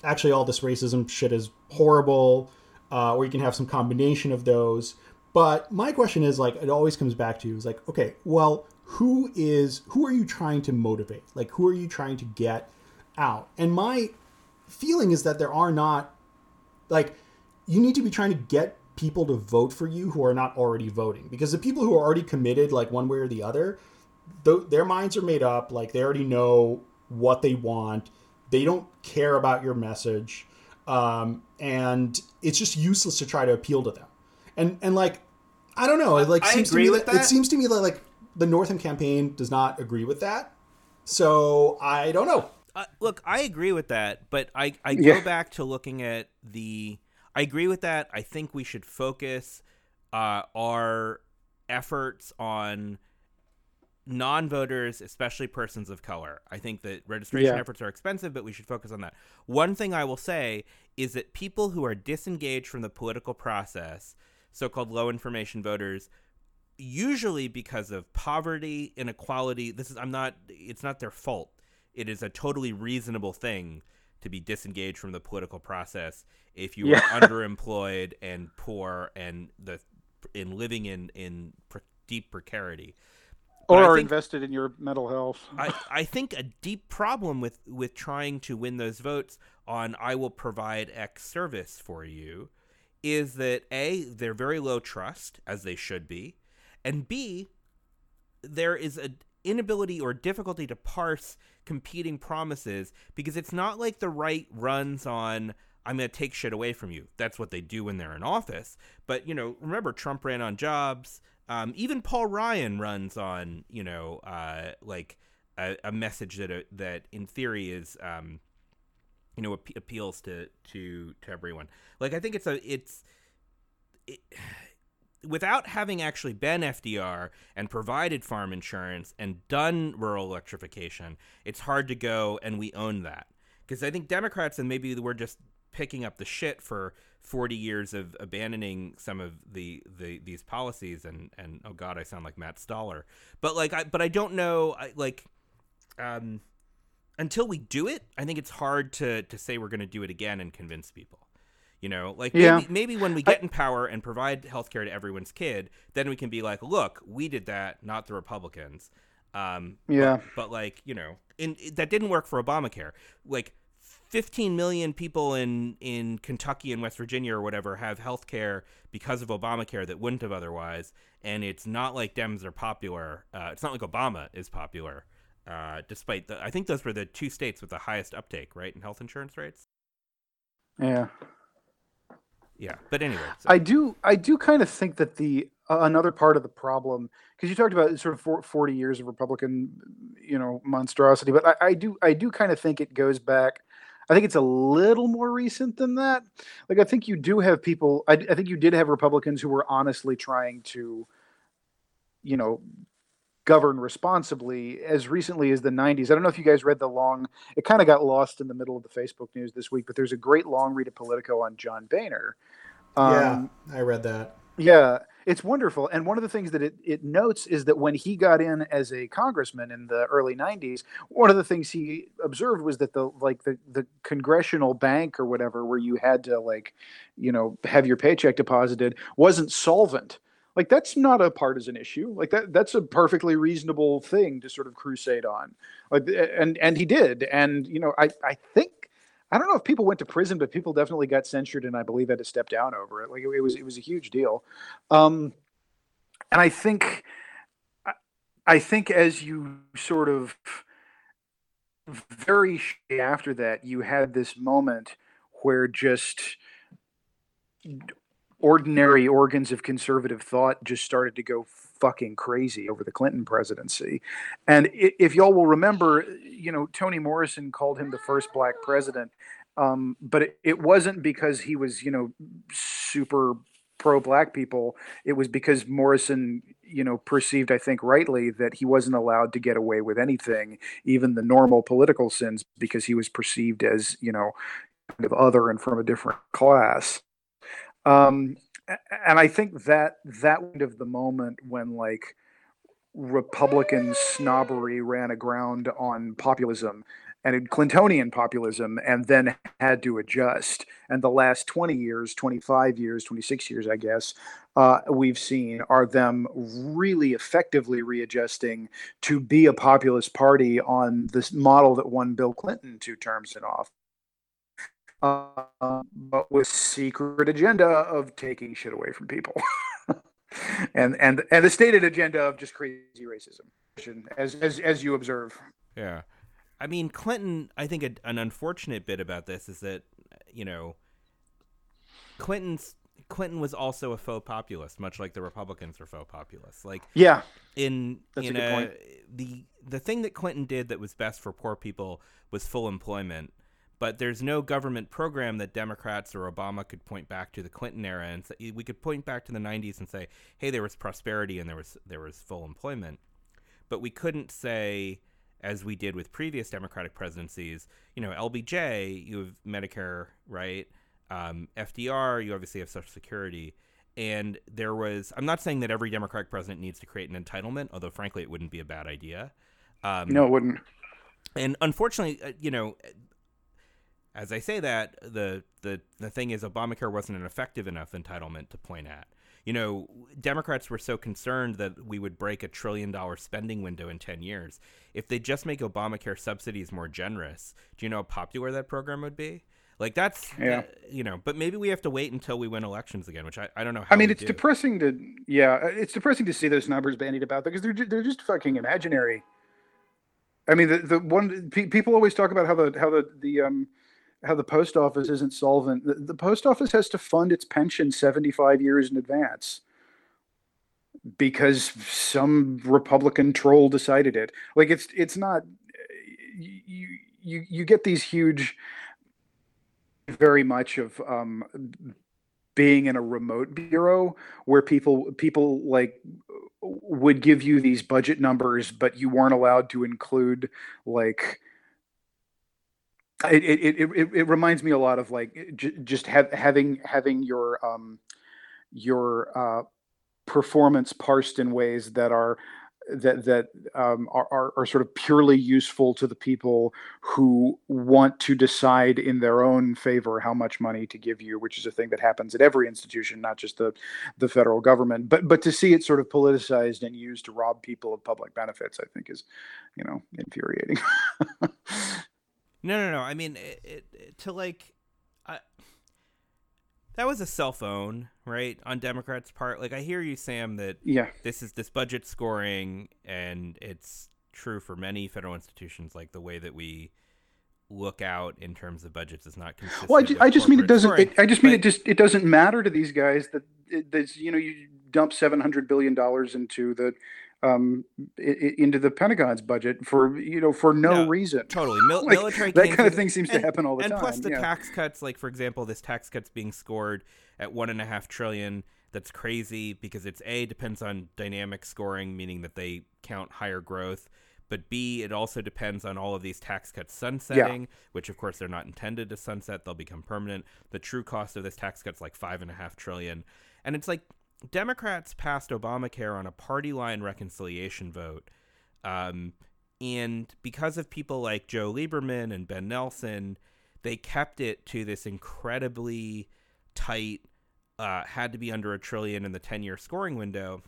actually all this racism shit is horrible, uh, or you can have some combination of those. But my question is like, it always comes back to you is like, okay, well, who is who are you trying to motivate? Like, who are you trying to get out? And my feeling is that there are not like you need to be trying to get people to vote for you who are not already voting because the people who are already committed like one way or the other th- their minds are made up like they already know what they want they don't care about your message um, and it's just useless to try to appeal to them and and like i don't know it like I seems to agree me with that, it seems to me that like the northam campaign does not agree with that so i don't know Uh, look, I agree with that, but I, I Yeah. go back to looking at the. I agree with that. I think we should focus uh, our efforts on non-voters, especially persons of color. I think that registration Yeah. efforts are expensive, but we should focus on that. One thing I will say is that people who are disengaged from the political process, so-called low information voters, usually because of poverty, inequality, this is I'm not it's not their fault. It is a totally reasonable thing to be disengaged from the political process if you Yeah. are underemployed and poor and the in living in in deep precarity. Or are think- invested in your mental health. I, I think a deep problem with with trying to win those votes on I will provide X service for you is that A, they're very low trust, as they should be, and B, there is an inability or difficulty to parse competing promises because it's not like the right runs on I'm going to take shit away from you. That's what they do when they're in office. But, you know, remember Trump ran on jobs. Um, even Paul Ryan runs on, you know, uh, like a, a message that, uh, that in theory is, um, you know, ap- appeals to, to, to everyone. Like, I think it's a, it's, it, without having actually been FDR and provided farm insurance and done rural electrification, it's hard to go and we own that. Because I think Democrats, and maybe we're just picking up the shit for 40 years of abandoning some of the, the these policies and and oh god I sound like Matt Stoller but like I but I don't know I like um until we do it I think it's hard to to say we're going to do it again and convince people you know like Yeah. maybe, maybe when we get in power and provide health care to everyone's kid then we can be like look we did that not the Republicans um Yeah. but, but like you know in that didn't work for Obamacare like 15 million people in in Kentucky and West Virginia or whatever have health care because of Obamacare that wouldn't have otherwise. And it's not like Dems are popular. Uh, it's not like Obama is popular, uh, despite the. I think those were the two states with the highest uptake, right, in health insurance rates. Yeah. Yeah, but anyway, so- I do I do kind of think that the uh, another part of the problem because you talked about sort of for, 40 years of Republican you know monstrosity but I, I do I do kind of think it goes back I think it's a little more recent than that like I think you do have people I, I think you did have Republicans who were honestly trying to you know govern responsibly as recently as the 90s. I don't know if you guys read the long, it kind of got lost in the middle of the Facebook news this week, but there's a great long read of Politico on John Boehner. Um, yeah, I read that. yeah, it's wonderful. And one of the things that it, it notes is that when he got in as a congressman in the early 90s, one of the things he observed was that the like the, the congressional bank or whatever where you had to like, you know, have your paycheck deposited wasn't solvent. Like that's not a partisan issue. Like that that's a perfectly reasonable thing to sort of crusade on. Like and and he did. And you know, I I think I don't know if people went to prison, but people definitely got censured, and I believe had to step down over it. Like it, it was, it was a huge deal. Um, and I think, I, think as you sort of very after that, you had this moment where just ordinary organs of conservative thought just started to go fucking crazy over the Clinton presidency. And if y'all will remember, you know, Toni Morrison called him the first black president. Um, but it, it wasn't because he was, you know, super pro black people, it was because Morrison, you know, perceived, I think rightly, that he wasn't allowed to get away with anything, even the normal political sins, because he was perceived as, you know, kind of other and from a different class. Um, and I think that that kind of the moment when like Republican snobbery ran aground on populism and Clintonian populism and then had to adjust. And the last 20 years, 25 years, 26 years, I guess, uh, we've seen are them really effectively readjusting to be a populist party on this model that won Bill Clinton two terms in office. Uh, but with secret agenda of taking shit away from people. and and and the stated agenda of just crazy racism as as as you observe yeah I mean, Clinton. I think a, an unfortunate bit about this is that you know, Clinton's Clinton was also a faux populist, much like the Republicans were faux populists. Like, yeah, in That's in a, a the the thing that Clinton did that was best for poor people was full employment. But there's no government program that Democrats or Obama could point back to the Clinton era and say, we could point back to the 90s and say, hey, there was prosperity and there was there was full employment. But we couldn't say as we did with previous Democratic presidencies, you know, LBJ, you have Medicare, right? Um, FDR, you obviously have Social Security. And there was, I'm not saying that every Democratic president needs to create an entitlement, although frankly, it wouldn't be a bad idea. Um, no, it wouldn't. And unfortunately, uh, you know, as I say that, the, the, the thing is, Obamacare wasn't an effective enough entitlement to point at you know, Democrats were so concerned that we would break a trillion dollar spending window in 10 years. If they just make Obamacare subsidies more generous, do you know how popular that program would be? Like that's, yeah. Uh, you know, but maybe we have to wait until we win elections again, which I, I don't know. How. I mean, it's do. depressing to, yeah, uh, it's depressing to see those numbers bandied about because they're they're just fucking imaginary. I mean, the the one people always talk about how the how the the um how the post office isn't solvent. The, the, post office has to fund its pension 75 years in advance because some Republican troll decided it. Like it's it's not you you you get these huge very much of um, being in a remote bureau where people people like would give you these budget numbers but you weren't allowed to include like it it, it, it reminds me a lot of like j- just have, having having your um your uh performance parsed in ways that are that that um, are, are, are sort of purely useful to the people who want to decide in their own favor how much money to give you, which is a thing that happens at every institution, not just the the federal government. But but to see it sort of politicized and used to rob people of public benefits, I think is, you know, infuriating. No, no, no. I mean, it, it, to like, I, that was a cell phone, right, on Democrats' part. Like, I hear you, Sam, that yeah, this is this budget scoring, and it's true for many federal institutions. Like the way that we look out in terms of budgets is not consistent. Well, I just, I just mean it doesn't. It, I just mean it just it doesn't matter to these guys that there's you know you dump seven hundred billion dollars into the um, into the Pentagon's budget for you know for no, no reason. Totally, Mil- like, military that kind of thing seems and, to happen all the and time. And plus the yeah. tax cuts, like for example, this tax cuts being scored at one and a half trillion. That's crazy because it's a depends on dynamic scoring, meaning that they count higher growth. But B, it also depends on all of these tax cuts sunsetting, yeah. which of course they're not intended to sunset; they'll become permanent. The true cost of this tax cut's like five and a half trillion, and it's like Democrats passed Obamacare on a party line reconciliation vote. Um, and because of people like Joe Lieberman and Ben Nelson, they kept it to this incredibly tight, uh, had to be under a trillion in the 10 year scoring window.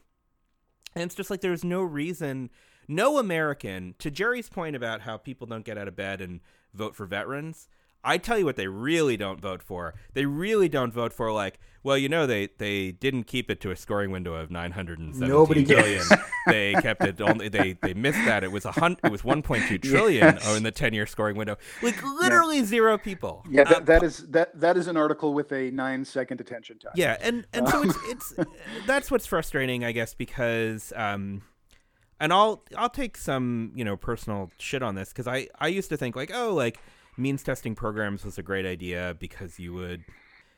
And it's just like there's no reason, no American, to Jerry's point about how people don't get out of bed and vote for veterans, I tell you what they really don't vote for. They really don't vote for like, well, you know, they they didn't keep it to a scoring window of nine hundred and seventeen billion. they kept it only. They they missed that. It was a hun- It was one point two trillion yes. oh, in the ten year scoring window. Like literally yeah. zero people. Yeah, that, um, that is that that is an article with a nine second attention time. Yeah, and and so it's it's that's what's frustrating, I guess, because. um and I'll I'll take some you know personal shit on this because I I used to think like oh like means testing programs was a great idea because you would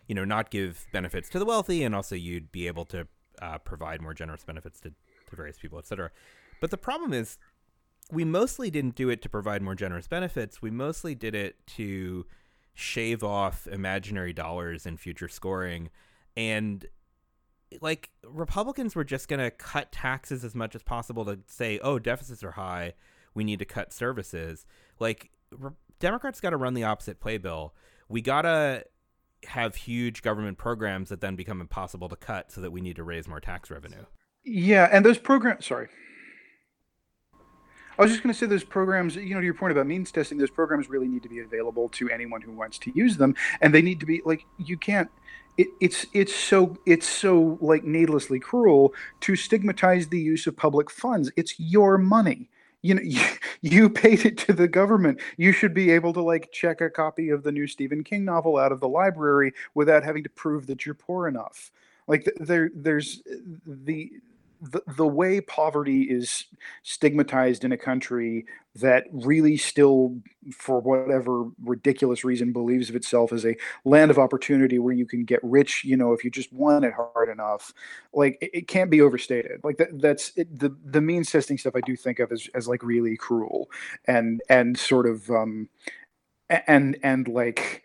you know, not give benefits to the wealthy, and also you'd be able to uh, provide more generous benefits to, to various people, etc. But the problem is, we mostly didn't do it to provide more generous benefits. We mostly did it to shave off imaginary dollars in future scoring. And like Republicans were just going to cut taxes as much as possible to say, oh, deficits are high. We need to cut services. Like re- Democrats got to run the opposite playbill. We got to have huge government programs that then become impossible to cut so that we need to raise more tax revenue. Yeah, and those programs, sorry. I was just going to say those programs, you know, to your point about means testing, those programs really need to be available to anyone who wants to use them, and they need to be like you can't. It, it's it's so it's so like needlessly cruel to stigmatize the use of public funds. It's your money. You know, you, you paid it to the government. You should be able to like check a copy of the new Stephen King novel out of the library without having to prove that you're poor enough. Like there, there's uh, the the, the way poverty is stigmatized in a country that really still for whatever ridiculous reason believes of itself as a land of opportunity where you can get rich you know if you just want it hard enough like it, it can't be overstated. Like that that's it, the the means testing stuff i do think of as, as like really cruel and and sort of um and and like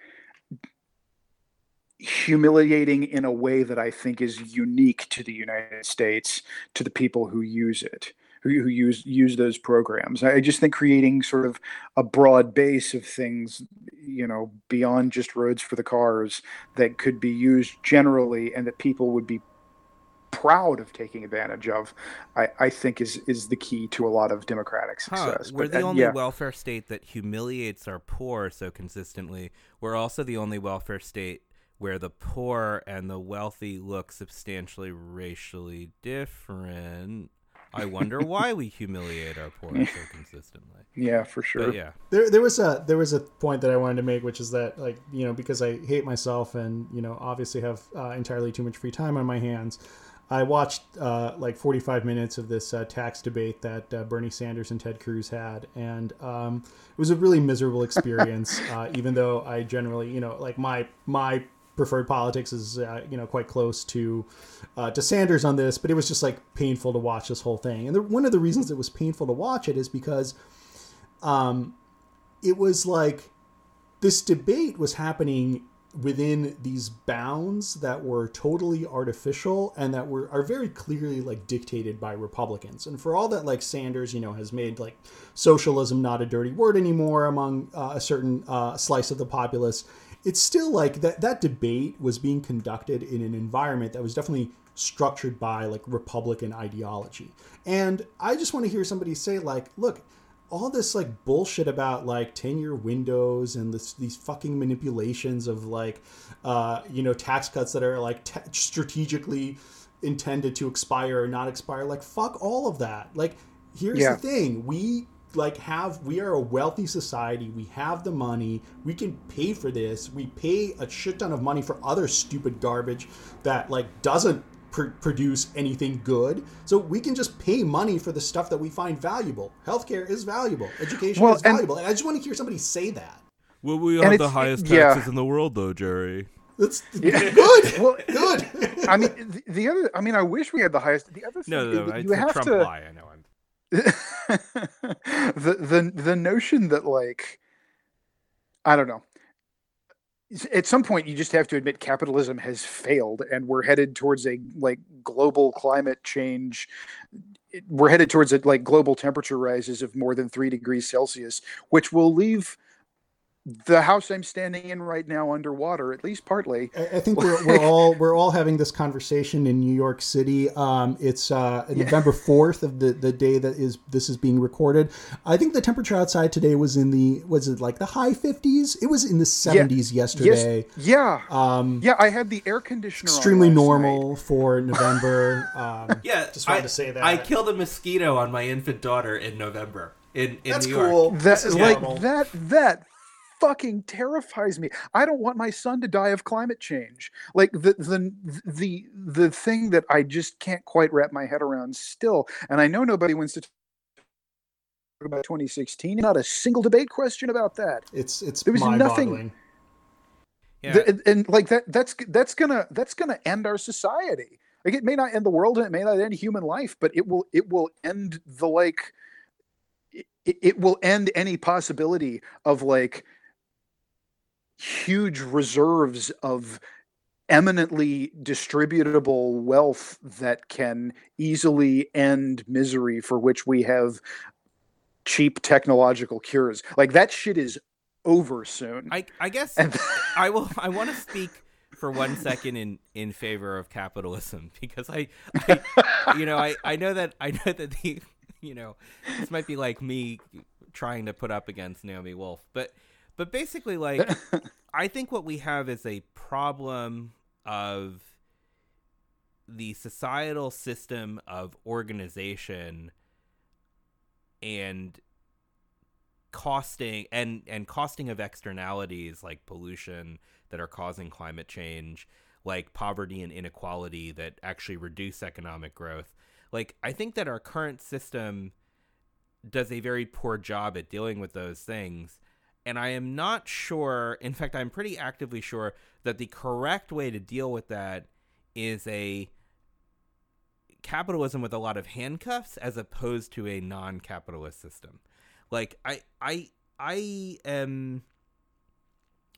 humiliating in a way that I think is unique to the United States to the people who use it, who, who use use those programs. I just think creating sort of a broad base of things, you know, beyond just roads for the cars that could be used generally and that people would be proud of taking advantage of, I, I think is is the key to a lot of democratic success. Huh, we're but, the only yeah. welfare state that humiliates our poor so consistently. We're also the only welfare state where the poor and the wealthy look substantially racially different. I wonder why we humiliate our poor so consistently. Yeah, for sure. But yeah. There there was a there was a point that I wanted to make which is that like, you know, because I hate myself and, you know, obviously have uh, entirely too much free time on my hands. I watched uh, like 45 minutes of this uh, tax debate that uh, Bernie Sanders and Ted Cruz had, and um, it was a really miserable experience. Uh, even though I generally, you know, like my my preferred politics is uh, you know quite close to uh, to Sanders on this, but it was just like painful to watch this whole thing. And the, one of the reasons it was painful to watch it is because um, it was like this debate was happening within these bounds that were totally artificial and that were are very clearly like dictated by Republicans. And for all that like Sanders, you know, has made like socialism not a dirty word anymore among uh, a certain uh, slice of the populace, it's still like that that debate was being conducted in an environment that was definitely structured by like republican ideology. And i just want to hear somebody say like look all this like bullshit about like 10 year windows and this, these fucking manipulations of like uh, you know tax cuts that are like t- strategically intended to expire or not expire like fuck all of that. Like here's yeah. the thing. We like have we are a wealthy society we have the money we can pay for this we pay a shit ton of money for other stupid garbage that like doesn't pr- produce anything good so we can just pay money for the stuff that we find valuable healthcare is valuable education well, is valuable and, and, i just want to hear somebody say that well we have the highest taxes yeah. in the world though jerry that's yeah. good. well, good. I mean, the, the, other. I mean, I wish we had the highest. The other thing, no, no, no you have Trump to. Lie. I know. The the the notion that like I don't know. At some point, you just have to admit capitalism has failed, and we're headed towards a like global climate change. We're headed towards a like global temperature rises of more than three degrees Celsius, which will leave the house I'm standing in right now underwater, at least partly. I think we're, we're all we're all having this conversation in New York City. Um, it's uh, yeah. November fourth of the, the day that is this is being recorded. I think the temperature outside today was in the was it like the high fifties? It was in the seventies yeah. yesterday. Yes. Yeah. Um, yeah, I had the air conditioner. Extremely normal night. for November. Um, yeah, just wanted I, to say that I killed a mosquito on my infant daughter in November. In, in That's New cool. York. That like normal. that that fucking terrifies me. I don't want my son to die of climate change. Like the the the the thing that I just can't quite wrap my head around still. And I know nobody wants to talk about 2016. Not a single debate question about that. It's it's there was nothing. Yeah. The- and, and like that that's that's gonna that's gonna end our society like it may not end the world and it may not end human life but it will it will end the like it, it will end any possibility of like huge reserves of eminently distributable wealth that can easily end misery for which we have cheap technological cures like that shit is over soon I I guess and I will. I want to speak for one second in in favor of capitalism because I, I you know, I I know that I know that the you know this might be like me trying to put up against Naomi Wolf, but but basically like I think what we have is a problem of the societal system of organization and costing and and costing of externalities like pollution that are causing climate change like poverty and inequality that actually reduce economic growth. Like i think that our current system does a very poor job at dealing with those things and i am not sure in fact i'm pretty actively sure that the correct way to deal with that is a capitalism with a lot of handcuffs as opposed to a non-capitalist system. Like i i i am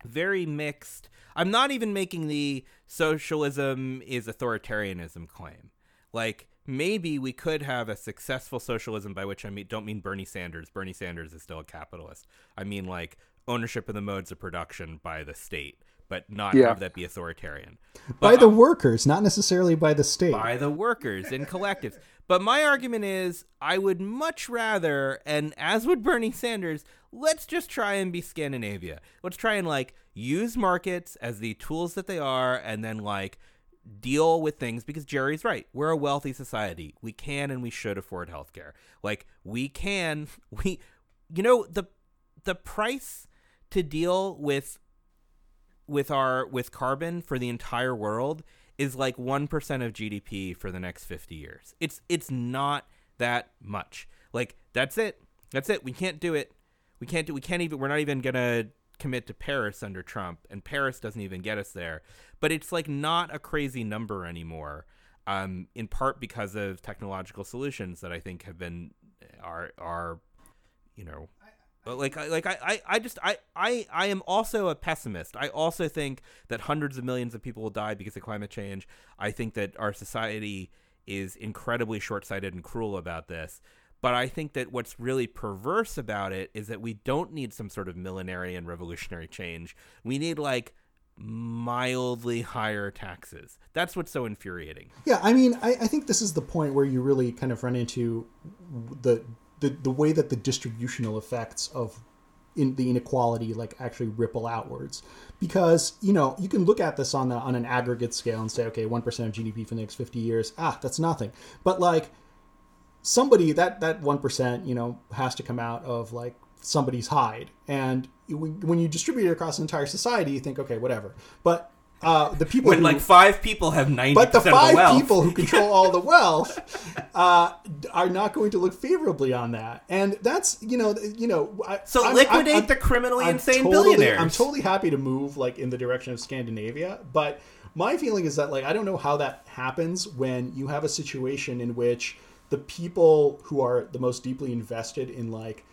very mixed. I'm not even making the socialism is authoritarianism claim. Like maybe we could have a successful socialism by which i mean don't mean bernie sanders bernie sanders is still a capitalist i mean like ownership of the modes of production by the state but not Yeah. have that be authoritarian by But the workers, not necessarily by the state. by the workers and collectives. But my argument is I would much rather, and as would Bernie Sanders, let's just try and be Scandinavia. Let's try and like use markets as the tools that they are and then like deal with things because Jerry's right. We're a wealthy society. We can and we should afford healthcare. Like we can we you know the the price to deal with with our with carbon for the entire world is like 1% of GDP for the next 50 years. It's it's not that much. Like that's it. That's it. We can't do it. We can't do we can't even we're not even going to commit to Paris under Trump and Paris doesn't even get us there. But it's like not a crazy number anymore. Um in part because of technological solutions that I think have been are are you know but like like I, I, I just I, I I am also a pessimist. I also think that hundreds of millions of people will die because of climate change. I think that our society is incredibly short-sighted and cruel about this. But I think that what's really perverse about it is that we don't need some sort of millenarian revolutionary change. We need like mildly higher taxes. That's what's so infuriating. Yeah, I mean, I, I think this is the point where you really kind of run into the the, the way that the distributional effects of in the inequality like actually ripple outwards because you know you can look at this on the, on an aggregate scale and say okay 1% of gdp for the next 50 years ah that's nothing but like somebody that that 1% you know has to come out of like somebody's hide and when you distribute it across an entire society you think okay whatever but uh, the people When who, like five people have ninety but the percent of the five people who control all the wealth uh, are not going to look favorably on that, and that's you know you know. I, so I'm- liquidate I'm- the criminally I'm insane totally, billionaires. I'm totally happy to move like in the direction of Scandinavia, but my feeling is that like I don't know how that happens when you have a situation in which the people who are the most deeply invested in like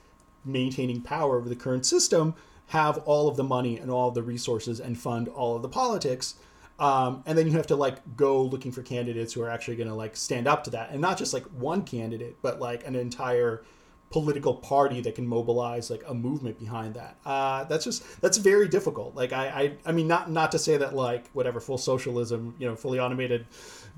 maintaining power over the current system have all of the money and all of the resources and fund all of the politics um, and then you have to like go looking for candidates who are actually going to like stand up to that and not just like one candidate but like an entire political party that can mobilize like a movement behind that. Uh, that's just that's very difficult. Like I, I i mean not not to say that like whatever full socialism you know fully automated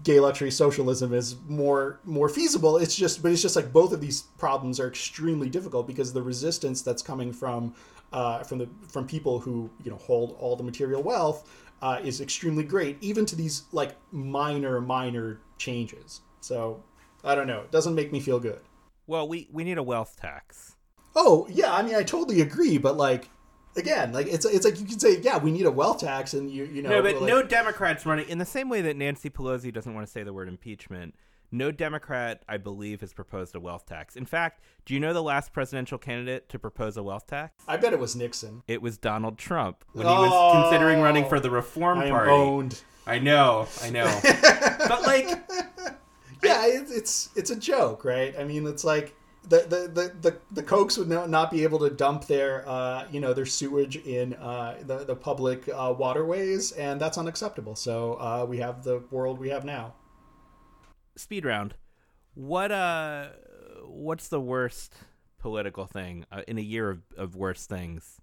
gay luxury socialism is more more feasible. It's just but it's just like both of these problems are extremely difficult because the resistance that's coming from uh, from the from people who you know hold all the material wealth uh, is extremely great even to these like minor minor changes. So i don't know. It doesn't make me feel good. Well, we we need a wealth tax. oh yeah. I mean i totally agree but like again like it's it's like you can say yeah we need a wealth tax and you you know No, but like- no Democrats running in the same way that Nancy Pelosi doesn't want to say the word impeachment. no Democrat, I believe, has proposed a wealth tax. In fact, do you know the last presidential candidate to propose a wealth tax? I bet it was Nixon. It was Donald Trump when he was oh. considering running for the Reform I Party. owned. I know, I know. but like, Yeah, it's, it's it's a joke, right? I mean, it's like the the the the, the Kochs would not, not be able to dump their uh, you know their sewage in uh, the the public uh, waterways, and that's unacceptable. So uh, we have the world we have now. speed round. What uh, what's the worst political thing uh, in a year of, of worst things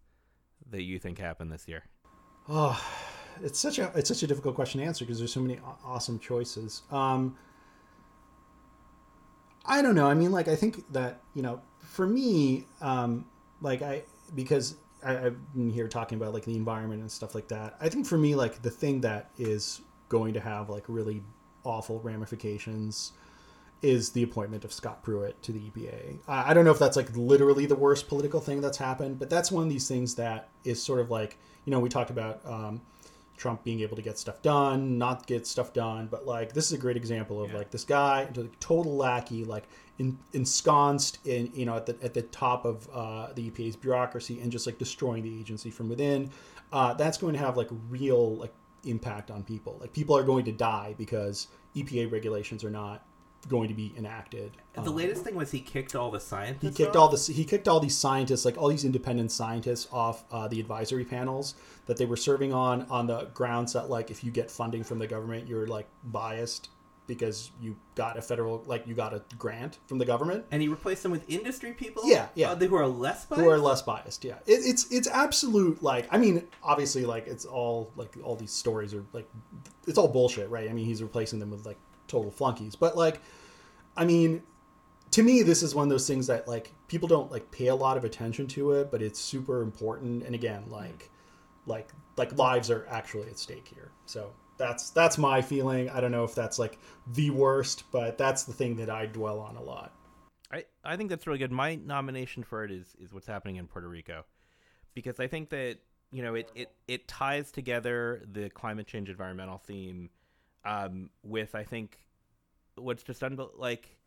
that you think happened this year? Oh, it's such a it's such a difficult question to answer because there's so many awesome choices. Um, I don't know. I mean, like I think that you know, for me, um, like I because I, I've been here talking about like the environment and stuff like that. I think for me, like the thing that is going to have like really awful ramifications is the appointment of Scott Pruitt to the EPA. I I don't know if that's like literally the worst political thing that's happened, but that's one of these things that is sort of like you know we talked about um, Trump being able to get stuff done, not get stuff done, but like this is a great example of Yeah. like this guy, total lackey, like in, ensconced in you know at the at the top of uh, the EPA's bureaucracy and just like destroying the agency from within. Uh, that's going to have like real like impact on people. Like people are going to die because EPA regulations are not going to be enacted. The Um, latest thing was he kicked all the scientists. he kicked all the he kicked all these scientists, like all these independent scientists, off uh, the advisory panels that they were serving on on the grounds that like if you get funding from the government, you're like biased because you got a federal like you got a grant from the government. and he replaced them with industry people. Yeah, yeah. Uh, they who are less biased. Who are less biased? Yeah, it, it's it's absolute like I mean obviously like it's all like all these stories are like it's all bullshit, right? I mean he's replacing them with like total flunkies, but like I mean to me this is one of those things that like people don't like pay a lot of attention to it, but it's super important. And again, like like like lives are actually at stake here. So that's that's my feeling. I don't know if that's like the worst, but that's the thing that I dwell on a lot. I, I think that's really good. My nomination for it is is what's happening in Puerto Rico, because I think that you know it it, it ties together the climate change environmental theme um, with I think what's just unbel- like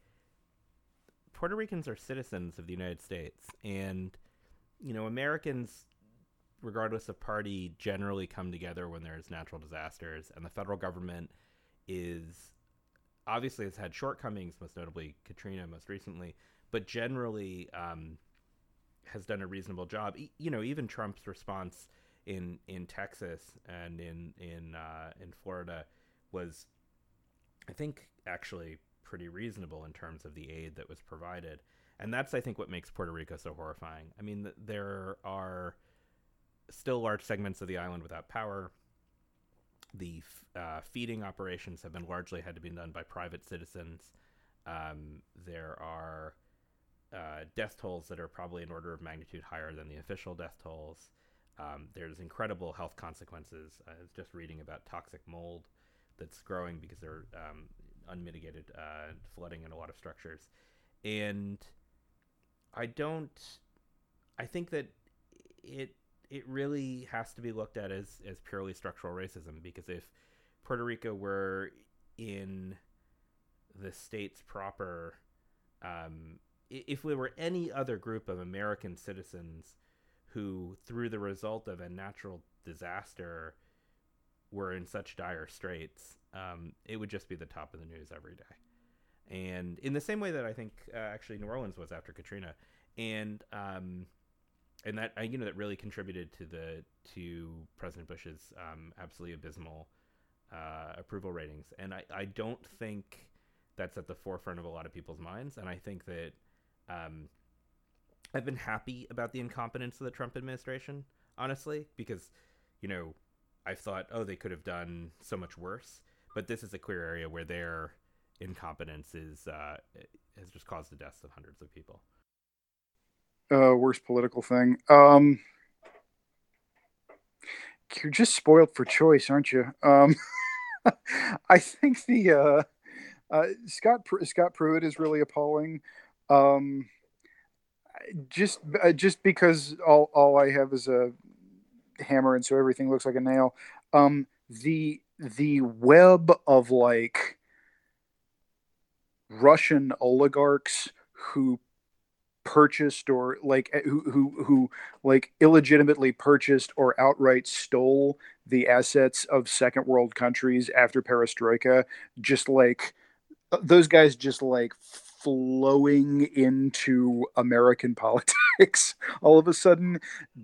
Puerto Ricans are citizens of the United States, and you know Americans, regardless of party, generally come together when there's natural disasters, and the federal government is obviously has had shortcomings, most notably Katrina, most recently, but generally um, has done a reasonable job. E- you know, even Trump's response in in Texas and in in uh, in Florida was, I think, actually pretty reasonable in terms of the aid that was provided. And that's, I think, what makes Puerto Rico so horrifying. I mean, there are still large segments of the island without power the uh, feeding operations have been largely had to be done by private citizens. Um, there are uh, death tolls that are probably an order of magnitude higher than the official death tolls. Um, there's incredible health consequences. I was just reading about toxic mold that's growing because there are um, unmitigated uh, flooding in a lot of structures. And I don't. I think that it it really has to be looked at as as purely structural racism because if Puerto Rico were in the states proper, um, if we were any other group of American citizens who, through the result of a natural disaster, were in such dire straits, um, it would just be the top of the news every day. And in the same way that I think uh, actually New Orleans was after Katrina, and um, and that you know that really contributed to the to President Bush's um, absolutely abysmal uh, approval ratings. And I, I don't think that's at the forefront of a lot of people's minds. And I think that um, I've been happy about the incompetence of the Trump administration, honestly, because you know I've thought, oh, they could have done so much worse. But this is a clear area where their incompetence is uh, has just caused the deaths of hundreds of people. uh, worst political thing. Um, you're just spoiled for choice, aren't you? Um, I think the uh, uh, Scott Pr- Scott Pruitt is really appalling. Um, just uh, just because all all I have is a hammer, and so everything looks like a nail. Um, the the web of like Russian oligarchs who purchased or like eh, who who who like illegitimately purchased or outright stole the assets of second world countries after perestroika just like uh, those guys just like flowing into american politics all of a sudden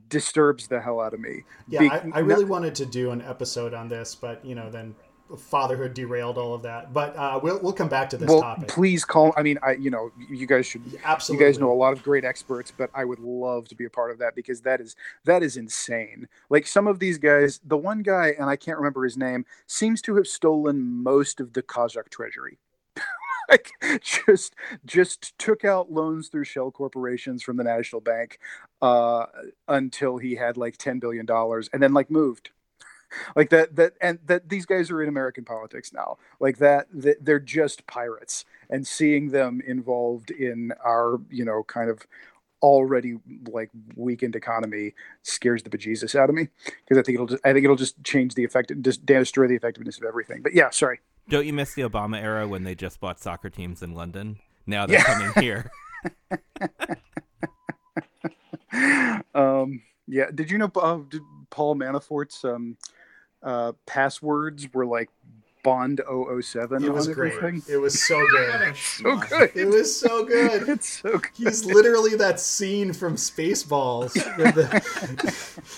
disturbs the hell out of me yeah Be- I, I, really not- wanted to do an episode on this but you know then fatherhood derailed all of that. But uh, we'll we'll come back to this well, topic. Please call. I mean, I you know you guys should absolutely. You guys know a lot of great experts, but I would love to be a part of that because that is that is insane. Like some of these guys, the one guy and I can't remember his name seems to have stolen most of the Kazakh treasury. Like just just took out loans through shell corporations from the national bank uh, until he had like 10 billion dollars and then like moved like that that and that these guys are in American politics now. Like that, that they're just pirates, and seeing them involved in our you know kind of already like weakened economy scares the bejesus out of me because I think it'll just I think it'll just change the effect just destroy the effectiveness of everything. But yeah, sorry. Don't you miss the Obama era when they just bought soccer teams in London? Now they're yeah. coming here. um, yeah. Did you know uh, did Paul Manafort's um, uh, passwords were like Bond 007 it was on great. everything. It was so good. so good. It was so good. It's so good. He's literally that scene from Spaceballs. the,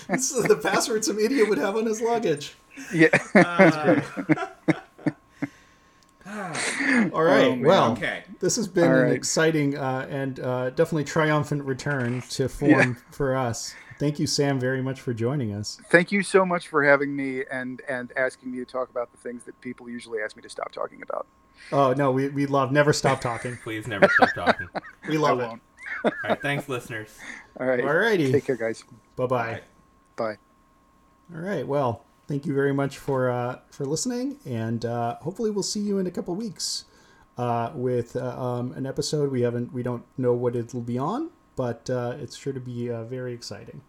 this is the password some idiot would have on his luggage. Yeah. Uh, All right. Oh, well, okay. this has been All an exciting uh, and uh, definitely triumphant return to form yeah. for us. Thank you, Sam, very much for joining us. Thank you so much for having me and and asking me to talk about the things that people usually ask me to stop talking about. Oh no, we, we love never stop talking. Please never stop talking. we love it. All right, thanks, listeners. All right, all righty. Take care, guys. Bye-bye. Bye. All right. Well, thank you very much for uh, for listening, and uh, hopefully we'll see you in a couple weeks uh, with uh, um, an episode. We haven't we don't know what it'll be on, but uh, it's sure to be uh, very exciting.